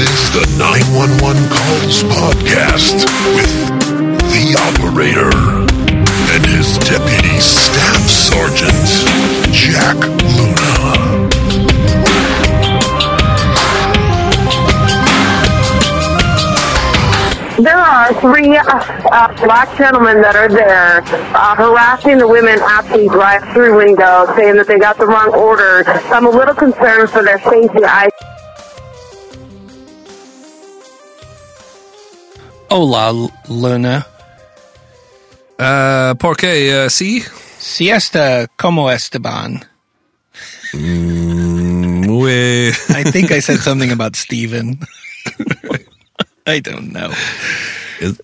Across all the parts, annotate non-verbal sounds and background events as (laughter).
is the 911 Calls Podcast with the operator and his deputy staff sergeant, Jack Luna. There are three uh, uh, black gentlemen that are there uh, harassing the women at the drive-through window, saying that they got the wrong order. I'm a little concerned for their safety. I Hola, Luna. Uh, ¿Por qué? Uh, sí. Siesta como Esteban. We, (laughs) I think I said something about (laughs) Steven. (laughs) I don't know.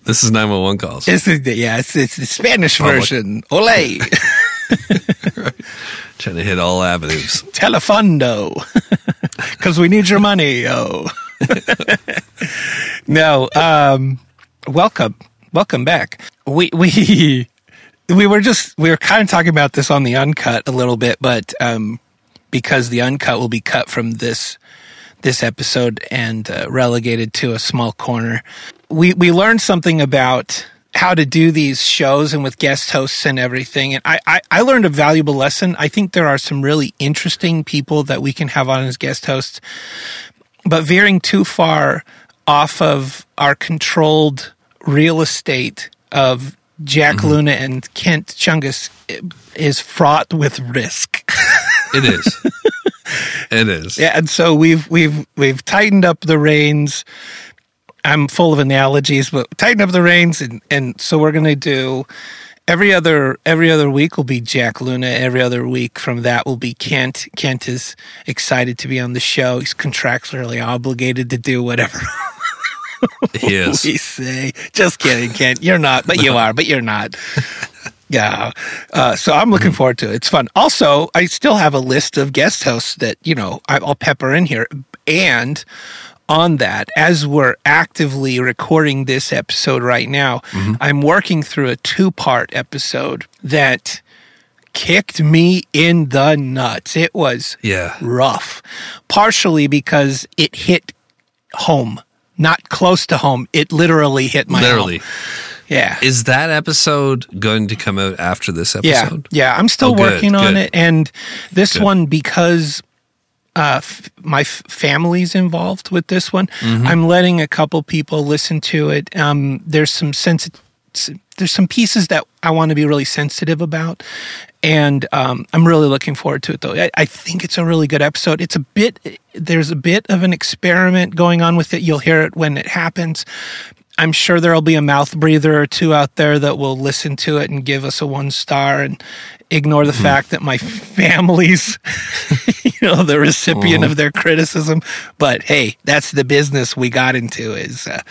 this is 911 calls. It's the, yeah, it's, it's the Spanish version. Ole. Trying to hit all avenues. Telefundo. Because we need your money, yo. no, um, welcome. Welcome back. We, we, (laughs) we were just, we were kind of talking about this on the uncut a little bit, but, um, because the uncut will be cut from this, this episode and uh, relegated to a small corner. We, we learned something about how to do these shows and with guest hosts and everything. And I, I, I learned a valuable lesson. I think there are some really interesting people that we can have on as guest hosts, but veering too far off of our controlled real estate of Jack mm-hmm. Luna and Kent Chungus is fraught with risk. It is. (laughs) it is. Yeah, and so we've we've we've tightened up the reins. I'm full of analogies, but tighten up the reins, and and so we're gonna do every other every other week will be Jack Luna. Every other week from that will be Kent. Kent is excited to be on the show. He's contractually obligated to do whatever (laughs) (laughs) He is. we say. Just kidding, Kent. You're not, but you (laughs) are, but you're not. Yeah. Uh, so I'm looking forward to it. It's fun. Also, I still have a list of guest hosts that, you know, I'll pepper in here. And on that, as we're actively recording this episode right now, I'm working through a two part episode that kicked me in the nuts. It was Yeah. rough, partially because it hit home, not close to home. It literally hit my Literally. home. Yeah. Is that episode going to come out after this episode? yeah. Yeah. I'm still Oh, good, working on good. it, and this Good. one because uh, f- my f- family's involved with this one. Mm-hmm. I'm letting a couple people listen to it. Um, there's some sensi- s- There's some pieces that I want to be really sensitive about, and um, I'm really looking forward to it. Though I, I think it's a really good episode. It's a bit. There's a bit of an experiment going on with it. You'll hear it when it happens. I'm sure there'll be a mouth breather or two out there that will listen to it and give us a one star and ignore the fact that my family's, (laughs) you know, the recipient of their criticism. But hey, that's the business we got into is uh,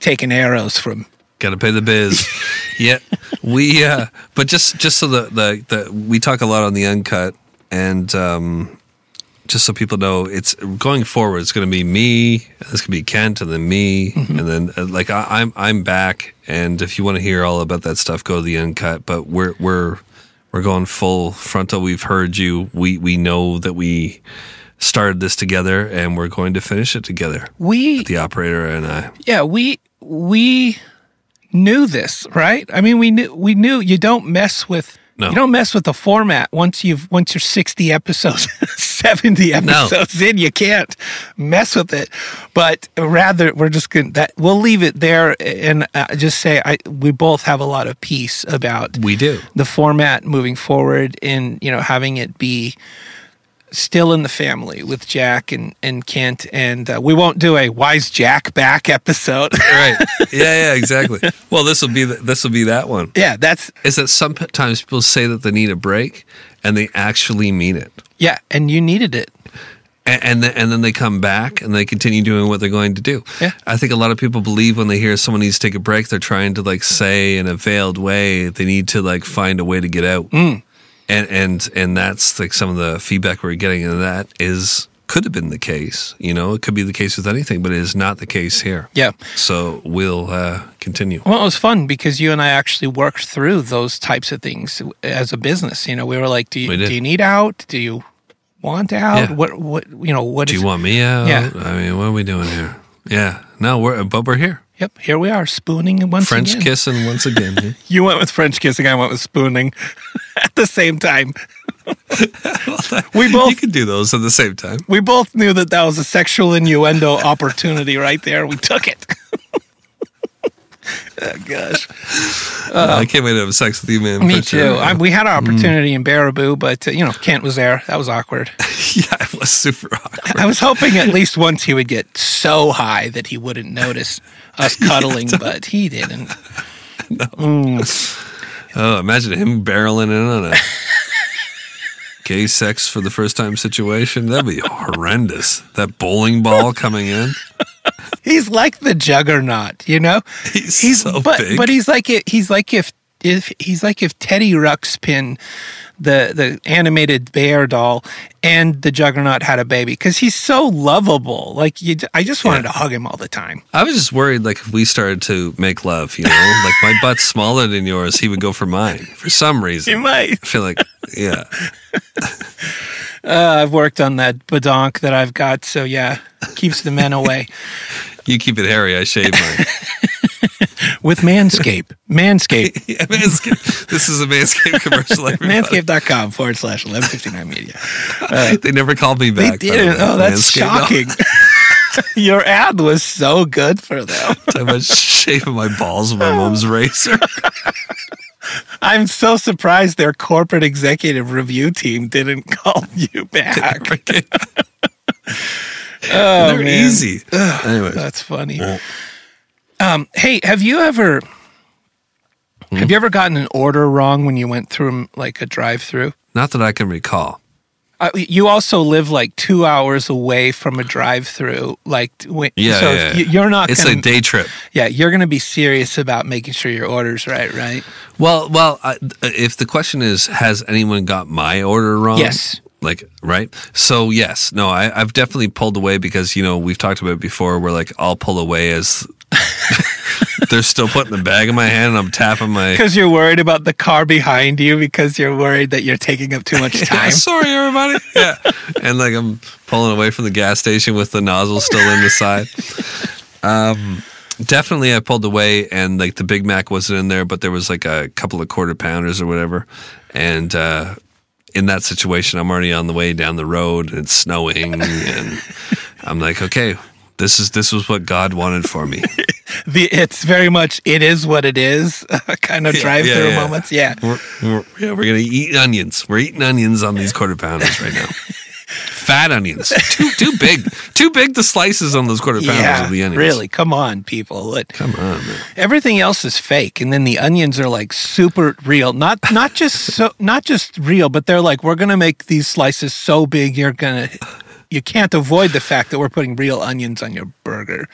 taking arrows from. Got to pay the biz. (laughs) yeah, we. Uh, but just just so the, the the we talk a lot on the uncut, and um, just so people know, it's going forward. It's going to be me. It's going to be Kent, and then me, and then uh, like I, I'm I'm back. And if you want to hear all about that stuff, go to the uncut. But we're we're we're going full frontal. We've heard you. We we know that we started this together, and we're going to finish it together. We, The operator and I. yeah, we, we knew this, right? I mean, we knew, we knew you don't mess with, No. you don't mess with the format once you've, once you're 60 episodes, (laughs) 70 episodes in, you can't mess with it. But rather, we're just going to, that, we'll leave it there and uh, just say, I, we both have a lot of peace about We do. the format moving forward and, you know, having it be, still in the family with Jack and, and Kent. And uh, we won't do a Why's Jack Back episode. (laughs) right. Yeah, yeah, (laughs) exactly. Well, this will be this will be that one. yeah, that's, Is that sometimes people say that they need a break, and they actually mean it, yeah. And you needed it. and and, then, and then they come back and they continue doing what they're going to do. Yeah. I think a lot of people believe when they hear someone needs to take a break, they're trying to like say in a veiled way they need to like find a way to get out, Mm. And and and that's like some of the feedback we're getting, and that is could have been the case. You know, it could be the case with anything, but it is not the case here. Yeah. So we'll uh, continue. Well, it was fun because you and I actually worked through those types of things as a business. You know, we were like, do you, We do you need out? Do you want out? Yeah. What, what, you know, what Do is- you want me out? Yeah. I mean, what are we doing here? Yeah. No, we're but we're here. Yep, here we are spooning once again. French again. kissing once again. (laughs) You went with French kissing. I went with spooning (laughs) at the same time. (laughs) we both you can do those at the same time. we both knew that that was a sexual innuendo opportunity right there. We took it. oh, gosh. I can't wait to have sex with you, man. Me too. sure. I, we had our opportunity in Baraboo, but uh, you know Kent was there. That was awkward. yeah, it was super awkward. I was hoping at least once he would get so high that he wouldn't notice us (laughs) cuddling, but he didn't. (laughs) Oh, imagine him barreling in on a (laughs) gay sex for the first time situation. That'd be horrendous. That bowling ball coming in. He's like the juggernaut, you know. He's so but big. but he's like it. He's like if if he's like if Teddy Ruxpin, the the animated bear doll, and the juggernaut had a baby because he's so lovable. Like you, I just wanted Yeah. to hug him all the time. I was just worried, like, if we started to make love, you know, like my butt's smaller than yours, he would go for mine for some reason. You reason. might. I feel like, yeah. Uh, I've worked on that badonk that I've got, so yeah, keeps the men away. (laughs) You keep it hairy, I shave mine. (laughs) With Manscape, (laughs) Manscape, (laughs) yeah, Manscaped. This is a Manscaped commercial. everybody. (laughs) manscape.com forward slash 1159 media. They uh, never called me back. by the didn't. way. Oh, that's Manscaped. Shocking. Your ad was so good for them. Talking about shaving my balls with my mom's razor. I'm so surprised their corporate executive review team didn't call you back. oh, They're man. easy. Anyways, That's funny. Um, hey, have you ever have you ever gotten an order wrong when you went through like a drive-through? not that I can recall. Uh, you also live like two hours away from a drive-through. Like, when, Yeah, so yeah, you- yeah. you're not. It's gonna, a day trip. Yeah, you're going to be serious about making sure your order's right, right? Well, well, I, if the question is, has anyone got my order wrong? Yes. Like, right? So, yes. No, I, I've definitely pulled away because, you know, we've talked about it before where, like, I'll pull away as (laughs) they're still putting the bag in my hand and I'm tapping my. Because you're worried about the car behind you because you're worried that you're taking up too much (laughs) time. Yeah, sorry, everybody. (laughs) Yeah. And, like, I'm pulling away from the gas station with the nozzle still in the side. Um, definitely I pulled away and like the Big Mac wasn't in there, but there was like a couple of quarter pounders or whatever. And uh, in that situation, I'm already on the way down the road and it's snowing, and I'm like, okay, this is this was what God wanted for me. (laughs) The, it's very much it is what it is (laughs) kind of Yeah, drive-through yeah, yeah. moments. Yeah. We're, we're, yeah, we're gonna eat onions. We're eating onions on these quarter pounders right now. (laughs) Fat onions, too too big, too big. The slices on those quarter pounders Yeah, of the onions. really. Come on, people. Come on, man. Everything else is fake, and then the onions are like super real. Not not just so not just real, but they're like we're gonna make these slices so big you're gonna you can't avoid the fact that we're putting real onions on your burger.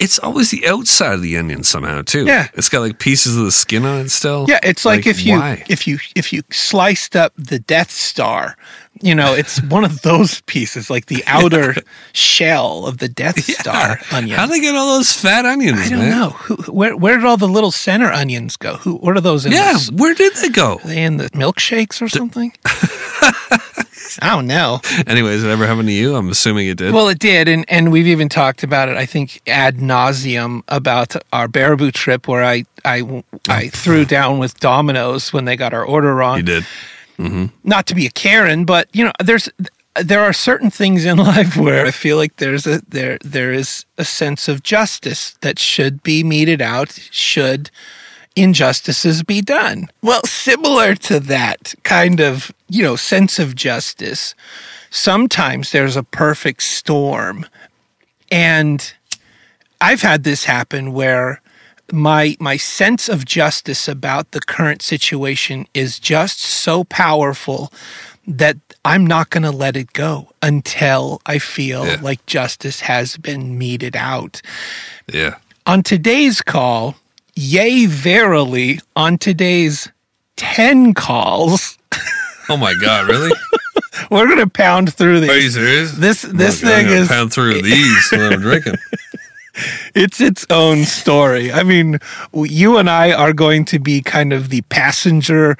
It's always the outside of the onion somehow too. Yeah. it's got like pieces of the skin on it still. Yeah, it's like, if you why? if you if you sliced up the Death Star, you know, it's (laughs) one of those pieces, like the outer (laughs) shell of the Death Star onion. How do they get all those fat onions? I don't man? know. Who, where where did all the little center onions go? Who what are those in? Yeah, the, where did they go? they in the milkshakes or something? (laughs) I don't know. Anyways, it ever happened to you? I'm assuming it did. Well, it did, and and we've even talked about it. I think ad nauseum about our Baraboo trip where I I I threw down with Domino's when they got our order wrong. you did. Mm-hmm. not to be a Karen, but you know, there's there are certain things in (laughs) life where I feel like there's a there there is a sense of justice that should be meted out should injustices be done. Well, similar to that kind of, you know, sense of justice, sometimes there's a perfect storm. And I've had this happen where my my sense of justice about the current situation is just so powerful that I'm not going to let it go until I feel Yeah. like justice has been meted out. Yeah. On today's call, yea verily, on today's 10 calls, Oh my God! Really? (laughs) we're going to pound through Are you these. serious? This oh this Oh, God, I'm thing is pound through these when I'm drinking. (laughs) it's its own story. I mean, you and I are going to be kind of the passenger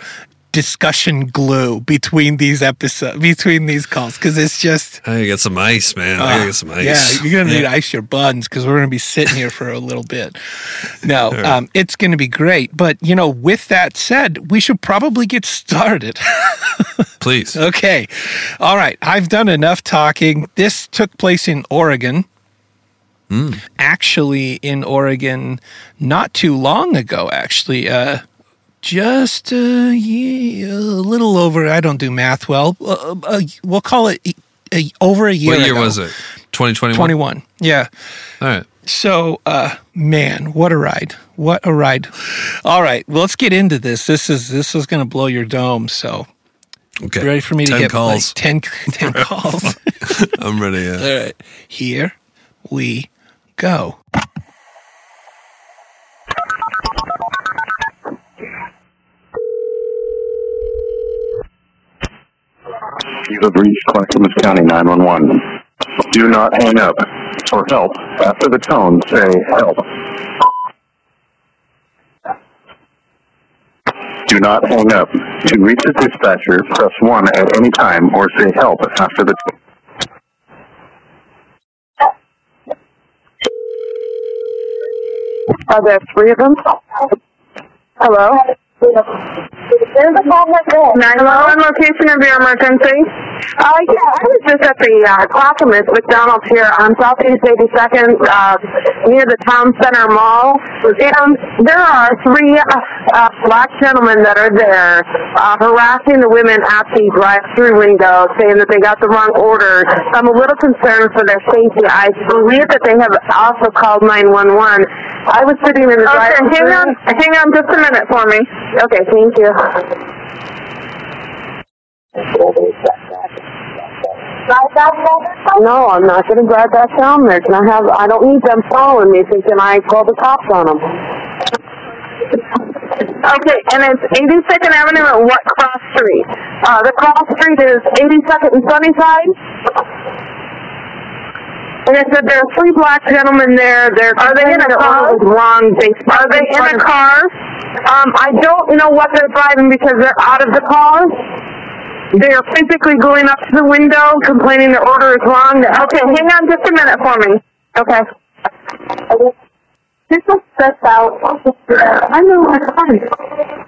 discussion glue between these episodes, between these calls, because it's just. I gotta get some ice, man. I gotta get some ice. Yeah, you're gonna need to ice your buns because we're gonna be sitting here for a little bit. No, (laughs) um, it's gonna be great. But you know, with that said, we should probably get started. (laughs) Please. okay, all right. I've done enough talking. This took place in Oregon. Actually, in Oregon, not too long ago. Actually, uh, just uh, yeah, a little over. I don't do math well. Uh, uh, we'll call it uh, over a year. What year ago. was it? 2021? 21. Yeah. All right. So, uh, man, what a ride! What a ride! All right, well, let's get into this. This is this is going to blow your dome. So, Okay. you ready for me to get calls. like 10, 10 (laughs) calls? (laughs) I'm ready. Yeah. All right, here we go. You have reached Clackamas County 911. Do not hang up. For help, after the tone, say help. Do not hang up. To reach the dispatcher, press 1 at any time or say help after the tone. Are there three of them? Hello? There's a call like this. 911 location of your emergency? Uh, yeah, I was just at the uh, Clackamas McDonald's here on Southeast 82nd, uh, near the Town Center Mall. And there are three uh, uh, black gentlemen that are there uh, harassing the women at the drive-through window, saying that they got the wrong order. I'm a little concerned for their safety. I believe that they have also called 911. I was sitting in the Okay, drive-through. hang on, hang on just a minute for me. Okay, thank you. No, I'm not going to drive back down there. Can I have? I don't need them following me thinking I called the cops on them. Okay, and it's 82nd Avenue at what cross street? Uh, the cross street is 82nd and Sunnyside. And it said there are three black gentlemen there. They're Are they in a car? wrong. They Are they in a car? Um, I don't know what they're driving because they're out of the car. They're physically going up to the window, complaining their order is wrong. Okay, hang on just a minute for me. Okay. This is stressed out. I know my fine.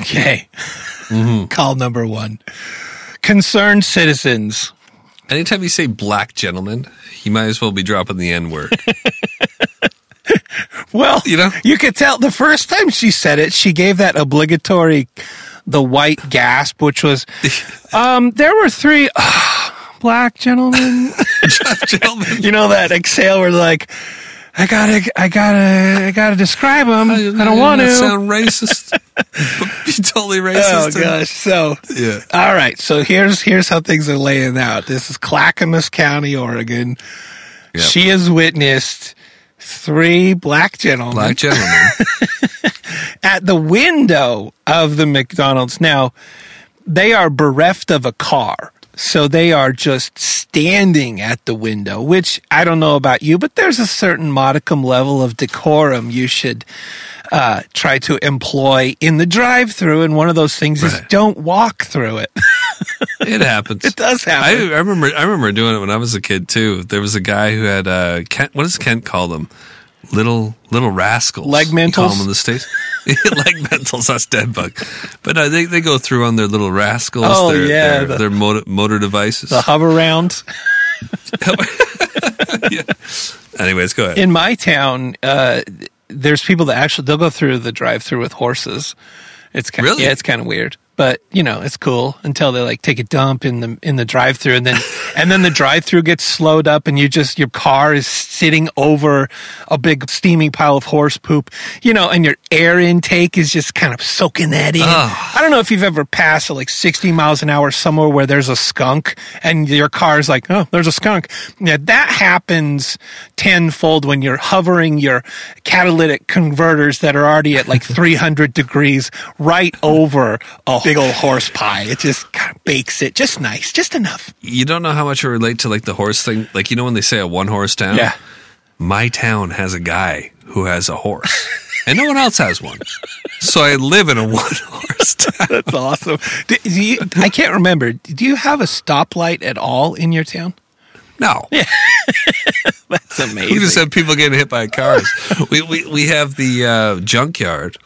Okay, mm-hmm. (laughs) call number one. Concerned citizens. Anytime you say black gentleman, you might as well be dropping the N word. (laughs) Well, You know? you could tell the first time she said it, she gave that obligatory, the white gasp, which was, um, there were three (sighs) black gentlemen. (laughs) gentleman. you know that exhale where like, I gotta, I gotta, I gotta describe them. I, don't want to. sound racist. be totally (laughs) Oh racist. and- gosh! So, Yeah. all right. So here's here's how things are laying out. This is Clackamas County, Oregon. Yep. She has witnessed three black gentlemen Black gentleman. (laughs) at the window of the McDonald's. Now, they are bereft of a car. So they are just standing at the window, which I don't know about you, but there's a certain modicum level of decorum you should uh, try to employ in the drive through. And one of those things is don't walk through it. (laughs) It happens. It does I, happen. I remember. I remember doing it when I was a kid too. There was a guy who had uh, Kent. What does Kent call them? Little little rascals. Leg You call mentals? them in the states. (laughs) Leg mentals. That's dead bug. But uh, they they go through on their little rascals. Oh, their, yeah, their, the- their motor, motor devices. the hover round. (laughs) (laughs) yeah. Anyways, go ahead. in my town, uh, there's people that actually they'll go through the drive-through with horses. It's kind Really? yeah, it's kind of weird, but you know, it's cool until they like take a dump in the in the drive-through, and then (laughs) and then the drive-through gets slowed up, and you just your car is sitting over a big steaming pile of horse poop, you know, and your air intake is just kind of soaking that in. Oh. I don't know if you've ever passed at like 60 miles an hour somewhere where there's a skunk, and your car's like, oh, there's a skunk. Yeah, that happens tenfold when you're hovering your catalytic converters that are already at like (laughs) 300 degrees right over a big old horse pie. It just kind of bakes it just nice, just enough. you don't know how much I relate to like the horse thing. Like you know when they say a one horse town. Yeah. My town has a guy who has a horse. and no one else has one. So I live in a (laughs) one horse town. That's awesome. Do, do you, I can't remember. Do you have a stoplight at all in your town? No, Yeah. (laughs) That's amazing. we just have people getting hit by cars. we, we we have the uh, junkyard,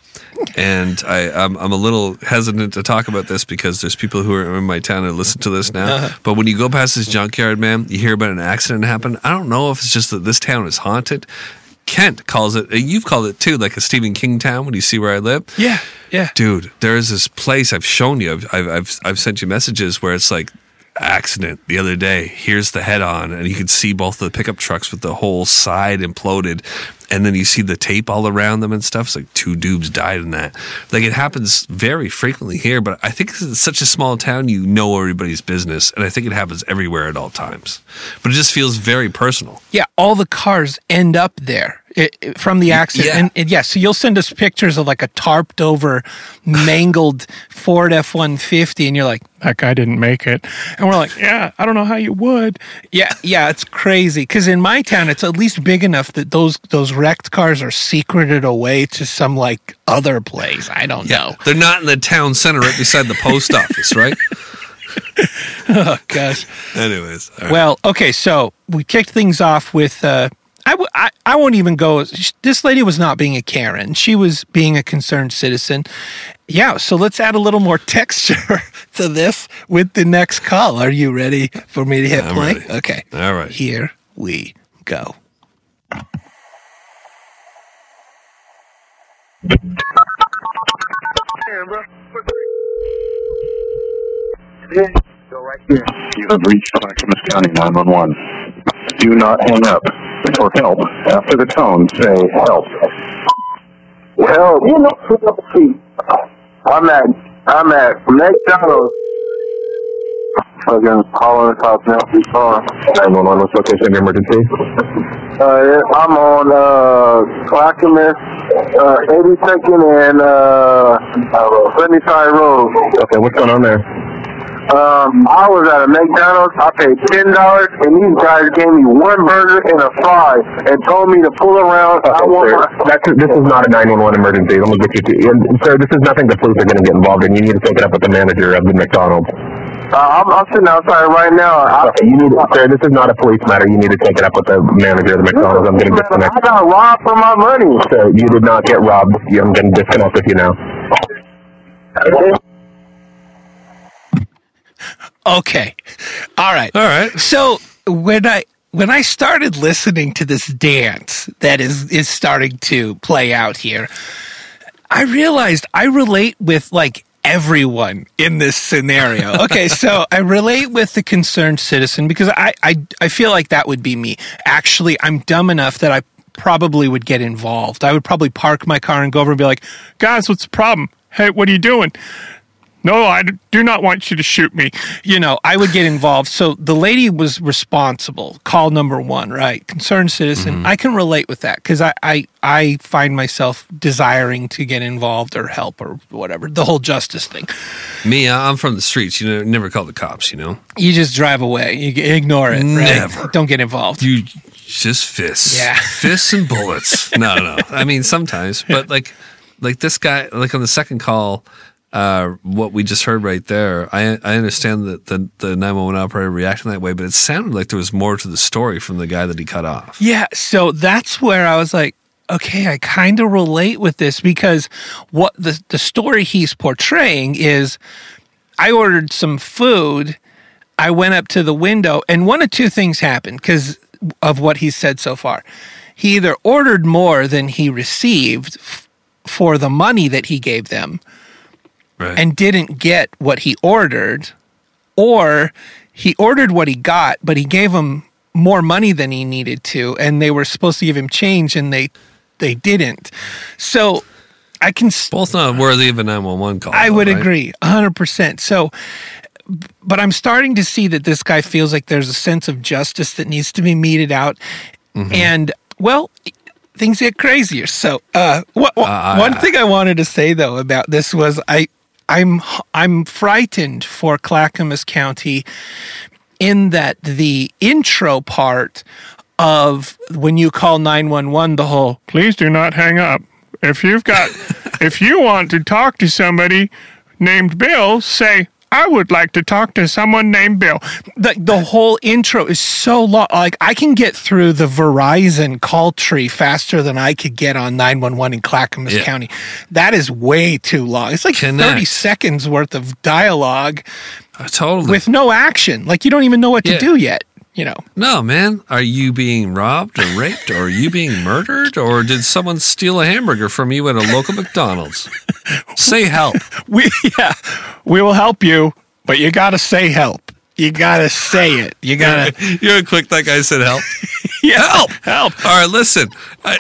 and I I'm, I'm a little hesitant to talk about this because there's people who are in my town that listen to this now. Uh-huh. But when you go past this junkyard, man, you hear about an accident happen. I don't know if it's just that this town is haunted. Kent calls it. and You've called it too, like a Stephen King town. When you see where I live, yeah, yeah. dude there is this place i've shown you I've, I've, I've, I've sent you messages where it's like accident the other day. Here's the head on and you can see both the pickup trucks with the whole side imploded and then you see the tape all around them and stuff. It's like two dudes died in that. Like it happens very frequently here but i think it's such a small town you know everybody's business and i think it happens everywhere at all times. But it just feels very personal. Yeah, all the cars end up there it, it- from the accident. yeah. And, and yeah, so you'll send us pictures of like a tarped over, mangled Ford F 150, and you're like, that guy didn't make it. And we're like, yeah, I don't know how you would. Yeah, yeah, it's crazy. Because in my town, it's at least big enough that those, those wrecked cars are secreted away to some like other place. I don't know. they're not in the town center right beside the post office right (laughs) (laughs) Oh, gosh. anyways right. Well, okay, so we kicked things off with. Uh, I, w- I, I won't even go. This lady was not being a Karen. She was being a concerned citizen. Yeah, so let's add a little more (laughs) texture to this with the next call. Are you ready for me to hit I'm play? ready. Okay. All right. Here we go. Go right here. You have reached Clackamas County 911. Do not hang up. For help, after the tone, say help. Help. You know, I'm at, I'm at McDonald's. Fucking calling the cops now. Who's calling? 911, what's location emergency? Uh, yeah, I'm on, uh, Clackamas, uh, 82nd and, uh, Sunnyside Road. Okay, what's going on there? Um, I was at a McDonald's. I paid ten dollars, and these guys gave me one burger and a fry, and told me to pull around. I want my. That's, this is not a 911 emergency. Let me get you to, and, sir, this is nothing the police are going to get involved in. You need to take it up with the manager of the McDonald's. Uh, I'm, I'm sitting outside right now. I, Okay, you need, sir, this is not a police matter. You need to take it up with the manager of the McDonald's. I'm going to disconnect. I got robbed for my money. Sir, you did not get robbed. I'm going to disconnect with you now. Okay. All right. all right So when I when I started listening to this dance that is is starting to play out here, I realized I relate with like everyone in this scenario. (laughs) Okay, so I relate with the concerned citizen because I, I I feel like that would be me. Actually, I'm dumb enough that I probably would get involved. I would probably park my car and go over and be like, "Guys, what's the problem? Hey, what are you doing?" No, I do not want you to shoot me. You know, I would get involved. So the lady was responsible. Call number one, right? Concerned citizen. Mm-hmm. I can relate with that because I, I, I find myself desiring to get involved or help or whatever. The whole justice thing. Me, I'm from the streets. You know, never call the cops. You know, You just drive away. You ignore it. Right? Never. Don't get involved. you just fists, Yeah. fists and bullets. no, no. I mean, sometimes, but like, like this guy, like on the second call, uh, what we just heard right there, I I understand that the the nine one one operator reacted that way, but it sounded like there was more to the story from the guy that he cut off. Yeah, so that's where I was like, okay, I kind of relate with this because what the the story he's portraying is I ordered some food, I went up to the window and one of two things happened because of what he said so far. He either ordered more than he received f- for the money that he gave them Right. and didn't get what he ordered, or he ordered what he got, but he gave him more money than he needed to, and they were supposed to give him change, and they they didn't. So I can both not worthy of a nine one one call. I though, would right? agree, hundred percent. So, but I'm starting to see that this guy feels like there's a sense of justice that needs to be meted out, Mm-hmm. and well, things get crazier. So, uh, what, what- Uh, one thing I wanted to say though about this was I, I'm I'm frightened for Clackamas County in that the intro part of when you call 911 the whole please do not hang up. If you've got, (laughs) if you want to talk to somebody named Bill, say, I would like to talk to someone named Bill. the the whole intro is so long. Like I can get through the Verizon call tree faster than I could get on nine one one in Clackamas Yeah. County. That is way too long. It's like Connect. thirty seconds worth of dialogue Uh, totally. with no action. Like you don't even know what to Yeah. do yet. You know. no, man. Are you being robbed or raped or are you being murdered or did someone steal a hamburger from you at a local McDonald's? Say help. (laughs) We yeah, we will help you, but you gotta say help. You gotta say it. You gotta You're how quick that guy said help? (laughs) yeah, Help! help. All right, listen. I,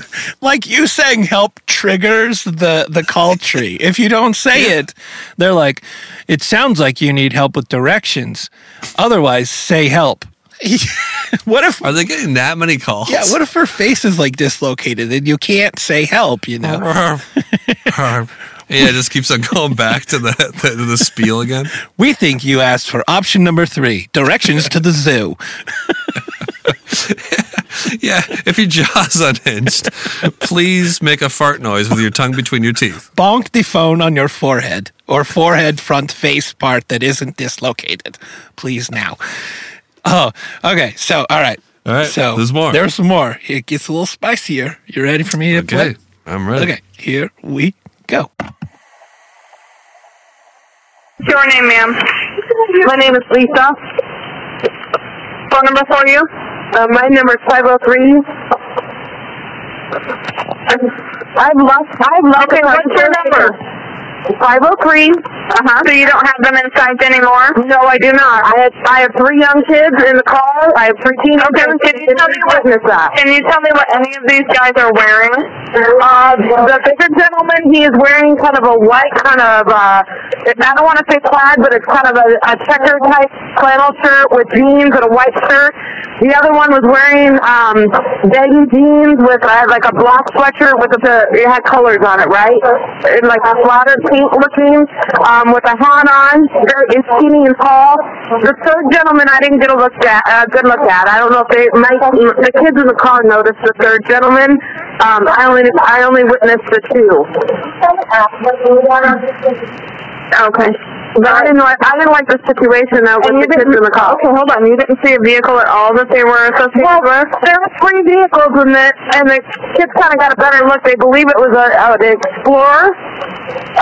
(laughs) like you saying help triggers the the call tree. If you don't say it, they're like, it sounds like you need help with directions. Otherwise, say help. (laughs) what if? are they getting that many calls? Yeah, what if her face is like dislocated and you can't say help? You know, (laughs) yeah, it just keeps on going back to the, the, the spiel again. we think you asked for option number three: directions to the zoo. Yeah, if your jaw's unhinged, please make a fart noise with your tongue between your teeth. Bonk the phone on your forehead or forehead front face part that isn't dislocated, please now. Oh, okay. So, all right. All right, So there's more. There's more. It gets a little spicier. You ready for me to Okay, play? I'm ready. Okay, here we go. What's Your name, ma'am. My name is Lisa. Phone number for you? Uh, my number is 503. I've lost, I've lost Okay, my what's your number? 503. Uh-huh. So you don't have them in sight anymore? No, I do not. I have, I have three young kids in the car. I have three teenagers. Okay, can you tell me what, can you tell me what any of these guys are wearing? Uh, the bigger gentleman, he is wearing kind of a white kind of, uh, I don't want to say plaid, but it's kind of a, a checker type flannel shirt with jeans and a white shirt. The other one was wearing, um, baggy jeans with, uh, like a black sweatshirt with a, it had colors on it, right? And like a splattered pink looking, um, with a hat on, very skinny and tall. The third gentleman I didn't get a look at, uh, good look at. I don't know if they, my, the kids in the car noticed the third gentleman. Um, I only, I only witnessed the two. Okay. But I didn't like, I didn't like the situation though with And the kids in the car. okay, hold on. You didn't see a vehicle at all that they were associated Well, with? there were three vehicles in it, and the kids kind of got a better look. They believe it was a, a an Explorer,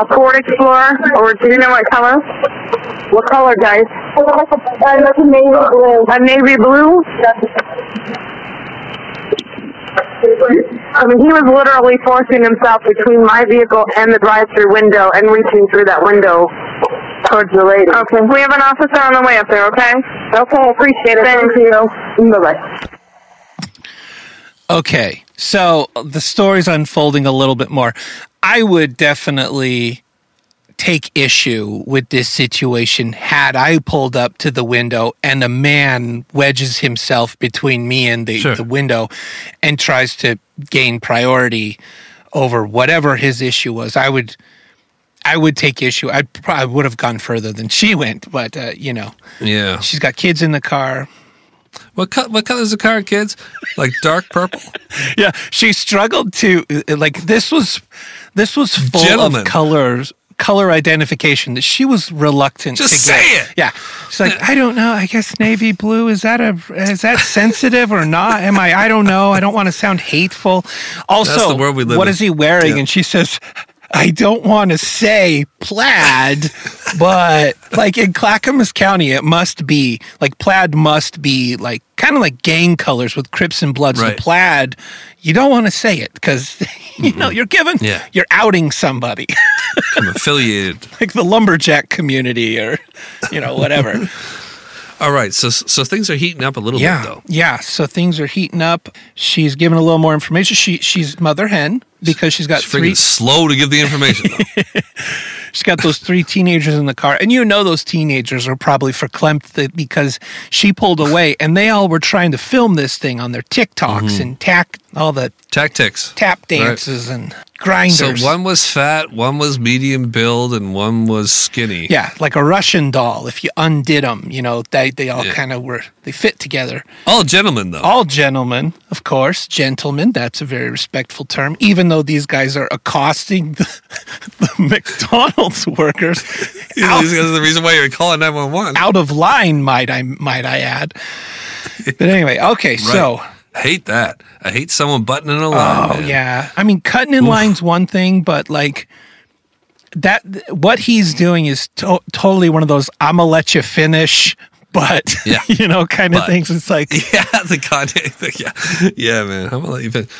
a Ford Explorer, or do you know what color? What color, guys? A navy blue. A navy blue. I mean, he was literally forcing himself between my vehicle and the drive-through window and reaching through that window towards the lady. Okay. We have an officer on the way up there, okay? Okay, appreciate it. Thank you. Bye-bye. Okay, so the story's unfolding a little bit more. I would definitely take issue with this situation had I pulled up to the window and a man wedges himself between me and the, Sure. the window and tries to gain priority over whatever his issue was. I would. I would take issue. I probably would have gone further than she went, but uh, you know, Yeah. she's got kids in the car. What co- what color is the car, kids? Like dark purple? (laughs) yeah she struggled to like this was this was full Gentlemen. of colors color identification that she was reluctant Just to say get. it. yeah she's like i don't know i guess navy blue is that a is that sensitive or not am i i don't know i don't want to sound hateful also That's the world we live what in. is he wearing Yeah. and she says I don't want to say plaid, but like in Clackamas County, it must be like plaid must be like kind of like gang colors with Crips and Bloods. Right. The plaid, you don't want to say it because (laughs) you mm-hmm. know you're giving, Yeah. you're outing somebody, (laughs) I'm affiliated. like the lumberjack community or you know whatever. (laughs) All right, so so things are heating up a little yeah, bit though. yeah. So things are heating up. She's given a little more information. She she's mother hen because she's got It's three slow to give the information. Though. (laughs) She's got those three teenagers in the car, and you know those teenagers are probably verklempt that because she pulled away, and they all were trying to film this thing on their TikToks mm-hmm. and tack all the Tactics. tap dances and grinders. So one was fat, one was medium build, and one was skinny. yeah, like a Russian doll. If you undid them, you know, they they all Yeah. kind of were they fit together. All gentlemen though. All gentlemen, of course, gentlemen. That's a very respectful term. Even though these guys are accosting the, (laughs) the McDonald's workers (laughs) out, This is the reason why you're calling nine one one. out of line, might I might I add. But anyway, okay, so. Hate that. I hate someone buttoning a line. Oh man. yeah, I mean, cutting in line's one thing, but like that, what he's doing is to- totally one of those "I'm gonna let you finish," (laughs) but Yeah. (laughs) you know, kind of But. things. It's like, (laughs) Yeah, the thing. Yeah, yeah, man. I'm gonna let you finish.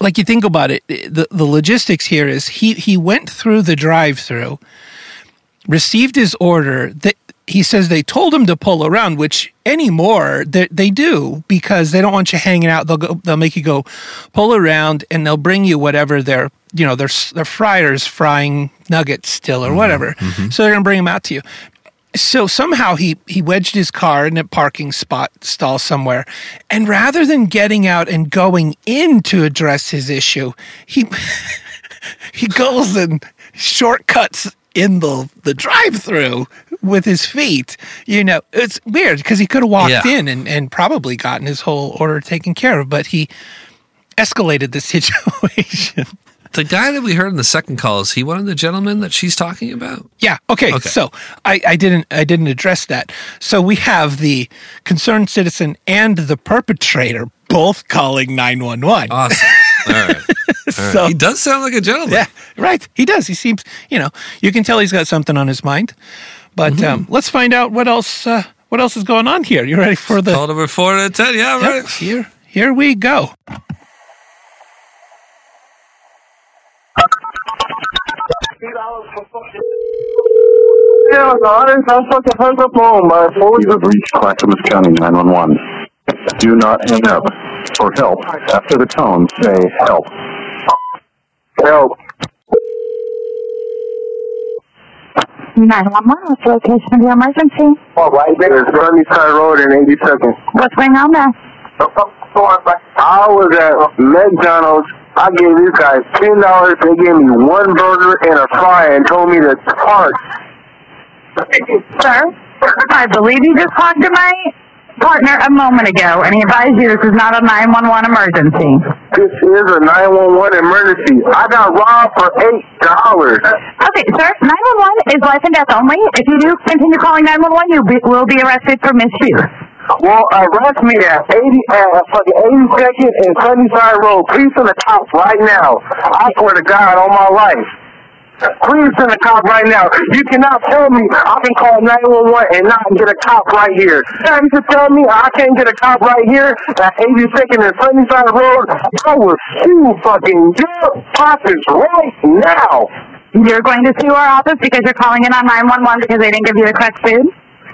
like you think about it, the the logistics here is he he went through the drive-through, received his order. That he says they told him to pull around, which anymore they, they do because they don't want you hanging out. They'll go, they'll make you go pull around, and they'll bring you whatever their you know their their fryers frying nuggets still or mm-hmm. whatever. Mm-hmm. So they're gonna bring them out to you. So somehow he he wedged his car in a parking spot stall somewhere, and rather than getting out and going in to address his issue, he (laughs) he goes and shortcuts in the the drive-through with his feet. You know, it's weird because he could have walked Yeah. in and, and probably gotten his whole order taken care of, but he escalated the (laughs) situation. The guy that we heard in the second call is he one of the gentlemen that she's talking about? Yeah. Okay. Okay. So I, I didn't I didn't address that. So we have the concerned citizen and the perpetrator both calling nine one one. Awesome. (laughs) All right. All right. So he does sound like a gentleman. yeah, right. He does. He seems you know you can tell he's got something on his mind. But Mm-hmm. um, let's find out what else uh, what else is going on here. You ready for the? Call number four out of ten. Yeah, Yep, right. here here we go. Yeah, I didn't I fucking hung up on my phone. You have reached Clackamas County 911. Do not hang up. For help, after the tone, say help. Help. 911, what's the location of your emergency? All right, there's Sunnyside Road in 82nd. What's going on there? Oh, oh, I was at McDonald's. I gave these guys ten dollars. They gave me one burger and a fry and told me to park. Sir, I believe you just talked to my partner a moment ago, and he advised you this is not a 911 emergency. This is a 911 emergency. I got robbed for eight dollars. Okay, sir, 911 is life and death only. If you do continue calling 911, you be, will be arrested for misuse. Well, arrest me at 80, uh, fucking 82nd and Sunnyside Road. Please send the cops right now. I swear to God on my life. Please send the cop right now. You cannot tell me I can call 911 and not get a cop right here. Trying to tell me I can't get a cop right here at 82nd and Sunnyside Road. I will sue fucking your pockets right now. You're going to sue our office because you're calling in on 911 because they didn't give you the correct food?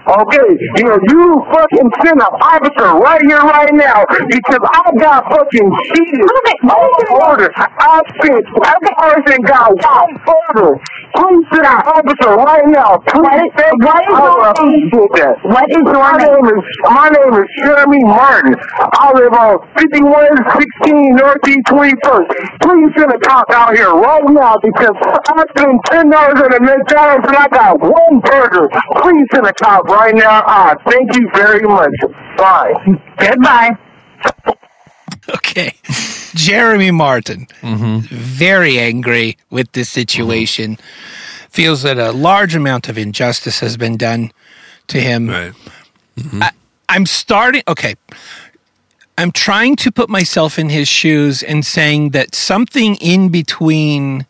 Okay, you know, you fucking send an officer right here, right now, because I got fucking cheated Okay, on order. I spent every person got one order. Please send an officer right now. Please, what is I will your name? that. What is your My name? name is my name is Jeremy Martin. I live on 5116 Northeast 21st. Please send a cop out here right now because I spent ten dollars at a McDonald's and I got one burger. Please send a cop right now. Ah, thank you very much. Bye. Goodbye. Okay. Jeremy Martin, very angry with this situation, feels that a large amount of injustice has been done to him. Right. I'm starting, okay. I'm trying to put myself in his shoes and saying that something in between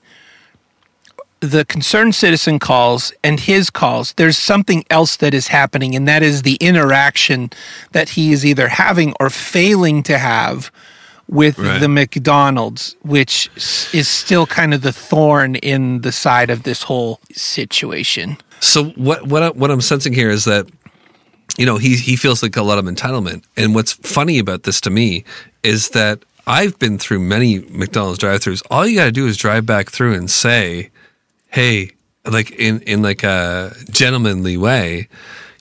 the concerned citizen calls and his calls, there's something else that is happening, and that is the interaction that he is either having or failing to have with Right. the McDonald's, which is still kind of the thorn in the side of this whole situation. So what what I, what I'm sensing here is that you know he he feels like a lot of entitlement, and what's funny about this to me is that I've been through many McDonald's drive-throughs. All you got to do is drive back through and say, "Hey," like in in like a gentlemanly way,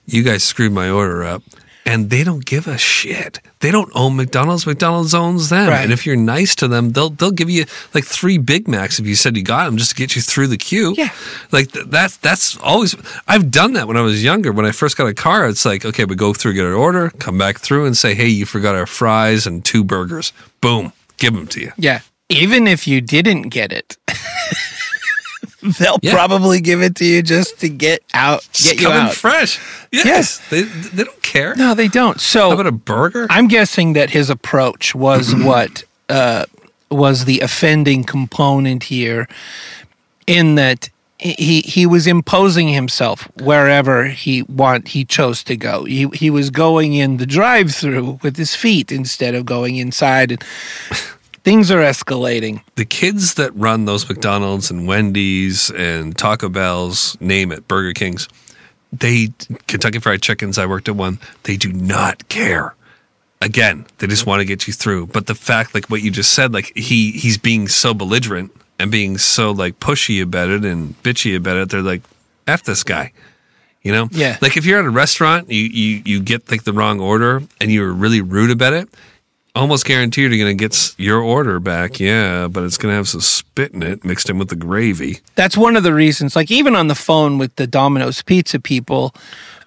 "You guys screwed my order up." and they don't give a shit. They don't own McDonald's. McDonald's owns them. Right. And if you're nice to them, they'll they'll give you like three Big Macs if you said you got them just to get you through the queue. Yeah. Like th- that's that's always. I've done that when I was younger. When I first got a car, it's like okay, we go through, get our order, come back through, and say, hey, you forgot our fries and two burgers. Boom, give them to you. Yeah. Even if you didn't get it, (laughs) (laughs) they'll Yeah. probably give it to you just to get out, get you come in out. fresh. Yes, they they don't care. No, they don't. How So about a burger? I'm guessing that his approach was (clears throat) what uh, was the offending component here, in that he he was imposing himself wherever he want he chose to go. He he was going in the drive-through with his feet instead of going inside, and things are escalating. the kids that run those McDonald's and Wendy's and Taco Bell's, name it, Burger Kings, they Kentucky Fried Chickens. I worked at one. They do not care. Again, they just want to get you through. But the fact, like what you just said, like he he's being so belligerent and being so like pushy about it and bitchy about it. They're like, "F this guy." You know, Yeah. Like if you're at a restaurant, you you you get like the wrong order and you're really rude about it almost guaranteed you're going to get your order back. Yeah, but it's going to have some spit in it mixed in with the gravy. that's one of the reasons like even on the phone with the domino's pizza people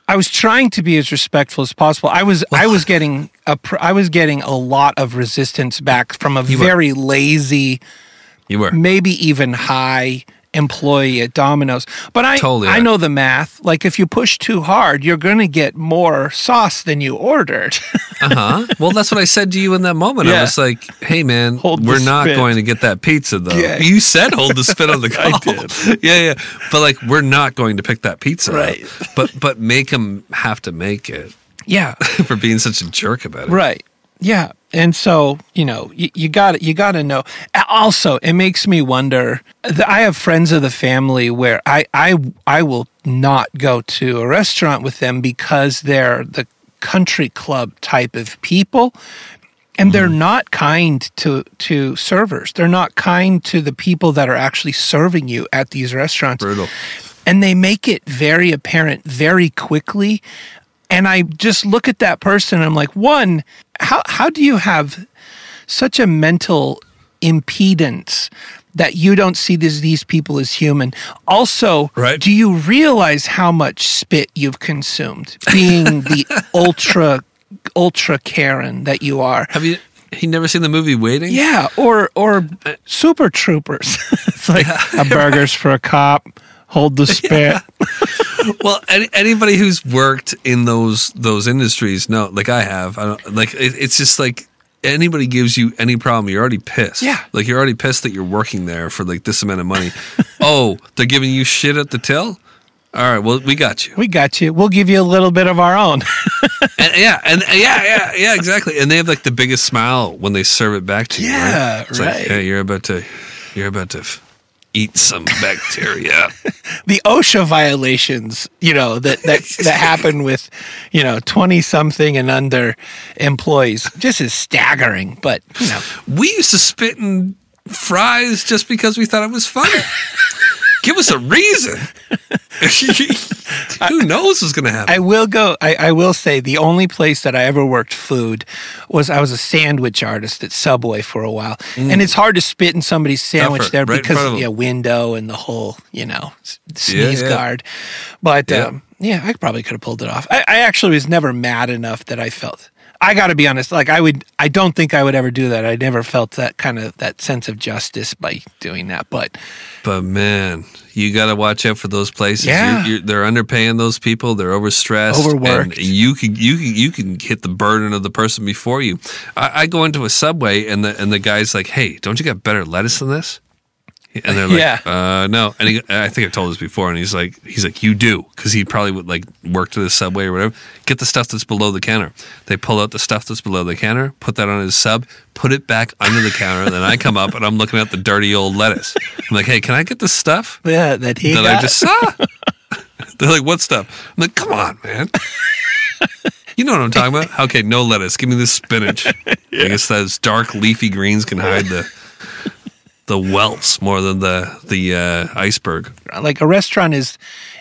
i was trying to be as respectful as possible i was i was (laughs) getting a pr- i was getting a lot of resistance back from a were. very lazy You were. maybe even high employee at domino's but i Totally i know the math like if you push too hard you're going to get more sauce than you ordered (laughs) Uh huh. well, that's what I said to you in that moment. I was like, "Hey, man, Hold we're not spit." going to get that pizza, though." Yeah. You said hold the spit on the (laughs) call. I did. (laughs) yeah, yeah. But like, we're not going to pick that pizza, up. Right. But but make them have to make it yeah for being such a jerk about it. Right. Yeah. And so, you know, you, you got you got to know. Also, it makes me wonder. I have friends of the family where I I I will not go to a restaurant with them because they're the country club type of people and they're mm-hmm. not kind to to servers. They're not kind to the people that are actually serving you at these restaurants Brutal. and they make it very apparent very quickly and i just look at that person and i'm like one how how do you have such a mental impedance that you don't see these these people as human also Right. do you realize how much spit you've consumed being (laughs) the ultra ultra karen that you are Have you? He never seen the movie Waiting? yeah, or or uh, super troopers. (laughs) it's like a (laughs) burgers for a cop. Hold the (laughs) spit. (laughs) well, any, anybody who's worked in those those industries, no, like I have, I don't, like it, it's just like anybody gives you any problem, you're already pissed. Yeah. like you're already pissed that you're working there for like this amount of money. (laughs) oh, they're giving you shit at the till. All right, well, we got you. We got you. We'll give you a little bit of our own. And, yeah, and uh, yeah, yeah, yeah, exactly. And they have like the biggest smile when they serve it back to you. Yeah, right. Right. Like, hey, you're about to, you're about to f- eat some bacteria. (laughs) the OSHA violations, you know, that that (laughs) that happen with, you know, twenty something and under employees, just is staggering. But you know, we used to spit in fries just because we thought it was funny. (laughs) Give us a reason. (laughs) Who knows what's going to happen? I will go. I, I will say the only place that I ever worked food was I was a sandwich artist at Subway for a while, and it's hard to spit in somebody's sandwich Tougher, there Mm. right because of 'em. yeah, window and the whole you know sneeze yeah. guard. But Yeah. um, yeah, I probably could have pulled it off. I, I actually was never mad enough that I felt. I got to be honest. Like I would, I don't think I would ever do that. I never felt that kind of that sense of justice by doing that. But but man, you got to watch out for those places. Yeah. You're, you're, they're underpaying those people. They're overstressed, Overworked. and you can you can you can hit the burden of the person before you. I, I go into a subway and the and the guy's like, "Hey, don't you got better lettuce than this?" And they're like, Yeah. uh, no. And he, I think I've told this before. And he's like, he's like, you do, because he probably would like work to the subway or whatever. Get the stuff that's below the counter. They pull out the stuff that's below the counter, put that on his sub, put it back under the counter. And then I come up and I'm looking at the dirty old lettuce. I'm like, hey, can I get the stuff yeah, that he that got. I just saw? (laughs) They're like, what stuff? I'm like, come on, man. (laughs) You know what I'm talking about? Okay, no lettuce. Give me the spinach. (laughs) I guess those dark leafy greens can hide the the welts more than the the uh, iceberg. like a restaurant is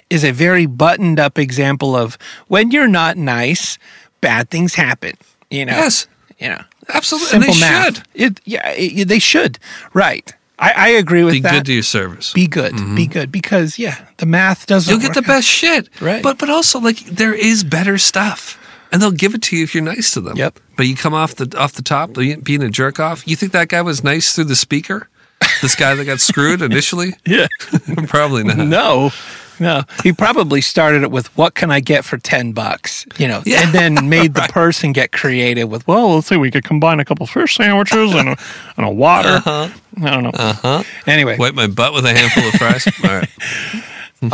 is a very buttoned up example of when you're not nice bad things happen. You know. Yes. You know. Absolutely. Simple they math. should. It, yeah, it- they should. Right. I, I agree with Be that. good to your service. be good. Be good because yeah, the math doesn't. You'll get the work out. best shit. Right. But but also like there is better stuff. And they'll give it to you if you're nice to them. Yep. But you come off the off the top being a jerk off. You think that guy was nice through the speaker? This guy that got screwed (laughs) initially? Yeah. (laughs) Probably not. No. No, he probably started it with "What can I get for ten bucks?" You know, Yeah. and then made the (laughs) person get creative with, "Well, let's see, we could combine a couple fish sandwiches and a, and a water." I don't know. Uh-huh. Anyway, Wipe my butt with a handful of fries. All right.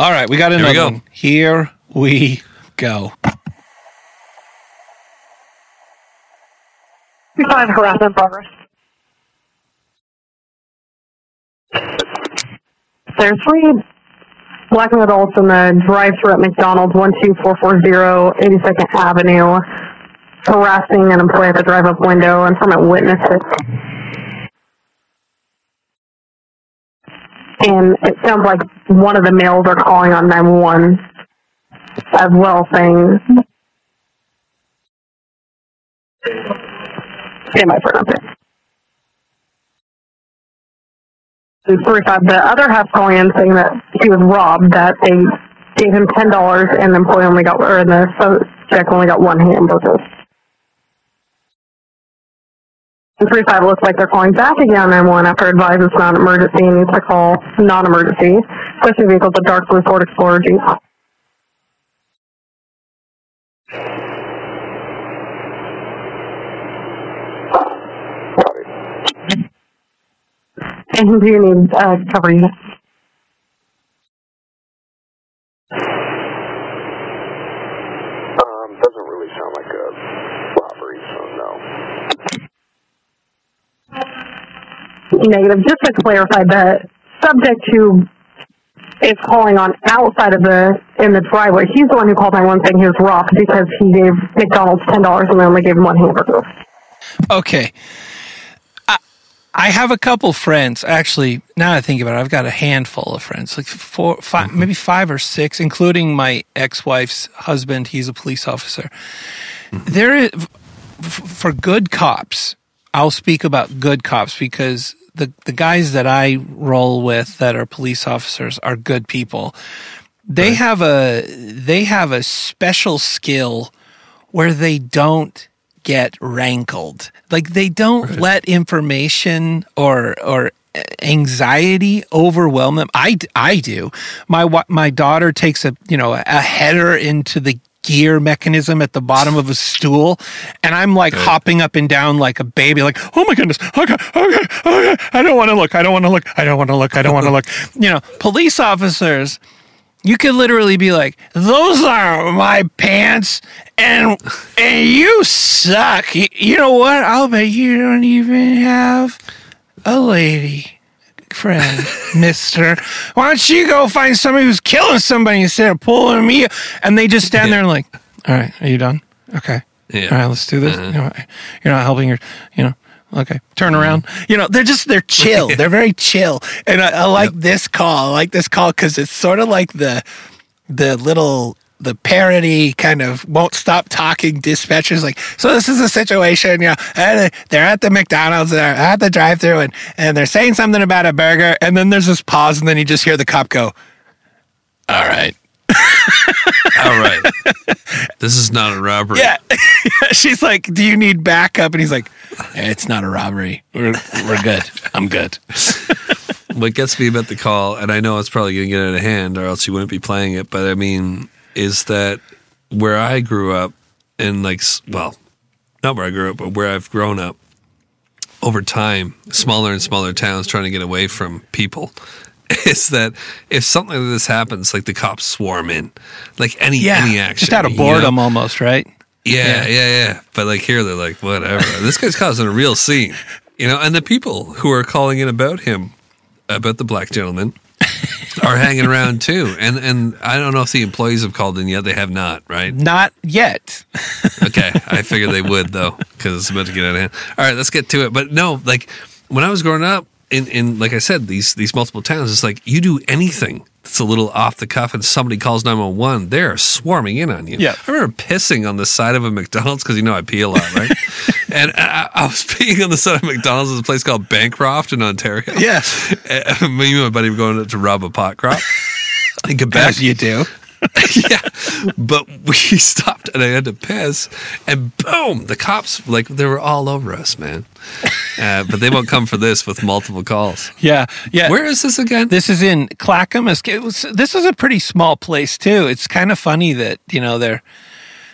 all right, we got we another go. one. Here we go. Five harassment progress. There's three black adults in the drive-thru at McDonald's, 12440 82nd Avenue, harassing an employee at the drive-up window. and Informant witnesses. And it sounds like one of the males are calling on 911 as well, saying, Stand by for. And 45, the other half calling in saying that he was robbed, that they gave him $10 and the employee only got, or the subject only got one hamburger. And 35 looks like they're calling back again on 911 after advised it's not an emergency and needs to call non-emergency. Question vehicle's the dark blue Ford Explorer Jeep. And do you need uh, cover unit? Um, doesn't really sound like a robbery, so no. Negative. Just to clarify, the subject who is calling on outside of the in the driveway, he's the one who called 911 saying he was robbed because he gave McDonald's ten dollars and they only gave him one hamburger. Okay. I, have a couple friends. Actually, now I think about it, I've got a handful of friends, like four, 5 mm-hmm. maybe five or six, including my ex-wife's husband. He's a police officer. Mm-hmm. There is, for good cops, I'll speak about good cops because the the guys that I roll with that are police officers are good people. They have a they have a special skill where they don't get rankled. Like they don't let information or or anxiety overwhelm them. I, I do. My my daughter takes a you know a header into the gear mechanism at the bottom of a stool and I'm like hopping up and down like a baby like oh my goodness okay okay okay I don't want to look I don't want to look I don't want to look I don't want to look you know police officers you could literally be like, "Those are my pants," and and you suck. You, you know what? I'll bet you don't even have a lady friend, (laughs) Mister. Why don't you go find somebody who's killing somebody instead of pulling me? And they just stand there and like, "All right, are you done? Okay, Yeah. all right, let's do this." Uh-huh. You know, you're not helping your, you know. Okay, turn around. You know, they're just they're chill. (laughs) They're very chill, and I, I like this call. I like this call because it's sort of like the the little the parody kind of won't stop talking dispatchers like so this is a situation you know and they're at the mcdonald's they're at the drive-through and, and they're saying something about a burger and then there's this pause and then you just hear the cop go all right All right. this is not a robbery. yeah (laughs) she's like do you need backup and he's like eh, it's not a robbery we're, we're good i'm good (laughs) What gets me about the call, and I know it's probably going to get out of hand, or else you wouldn't be playing it. But I mean, is that where I grew up, and like, s- well, not where I grew up, but where I've grown up. Over time, smaller and smaller towns trying to get away from people. (laughs) Is that if something like this happens, like the cops swarm in, like any yeah any action, just out of you know? boredom almost right Yeah, yeah, yeah, But like here, they're like, whatever. this guy's causing a real scene, you know. And the people who are calling in about him, about the black gentleman, (laughs) are hanging around too. And and I don't know if the employees have called in yet. They have not, right? not yet (laughs) Okay, I figured they would though, because it's about to get out of hand. All right, let's get to it. But no, like when I was growing up, in, in like I said, these these multiple towns, it's like you do anything that's a little off the cuff and somebody calls 911, they're swarming in on you. Yeah. I remember pissing on the side of a McDonald's because you know I pee a lot, right? (laughs) and I, I was peeing on the side of McDonald's at a place called Bancroft in Ontario. Yeah. (laughs) And me and my buddy were going to rob a pot crop (laughs) in Quebec. As you do. (laughs) yeah. But we (laughs) stopped and I had to piss and boom, the cops like they were all over us, man. Uh, but they won't come for this with multiple calls. Yeah, yeah. Where is this again? This is in Clackamas. Was, this is a pretty small place too. It's kind of funny that you know they're.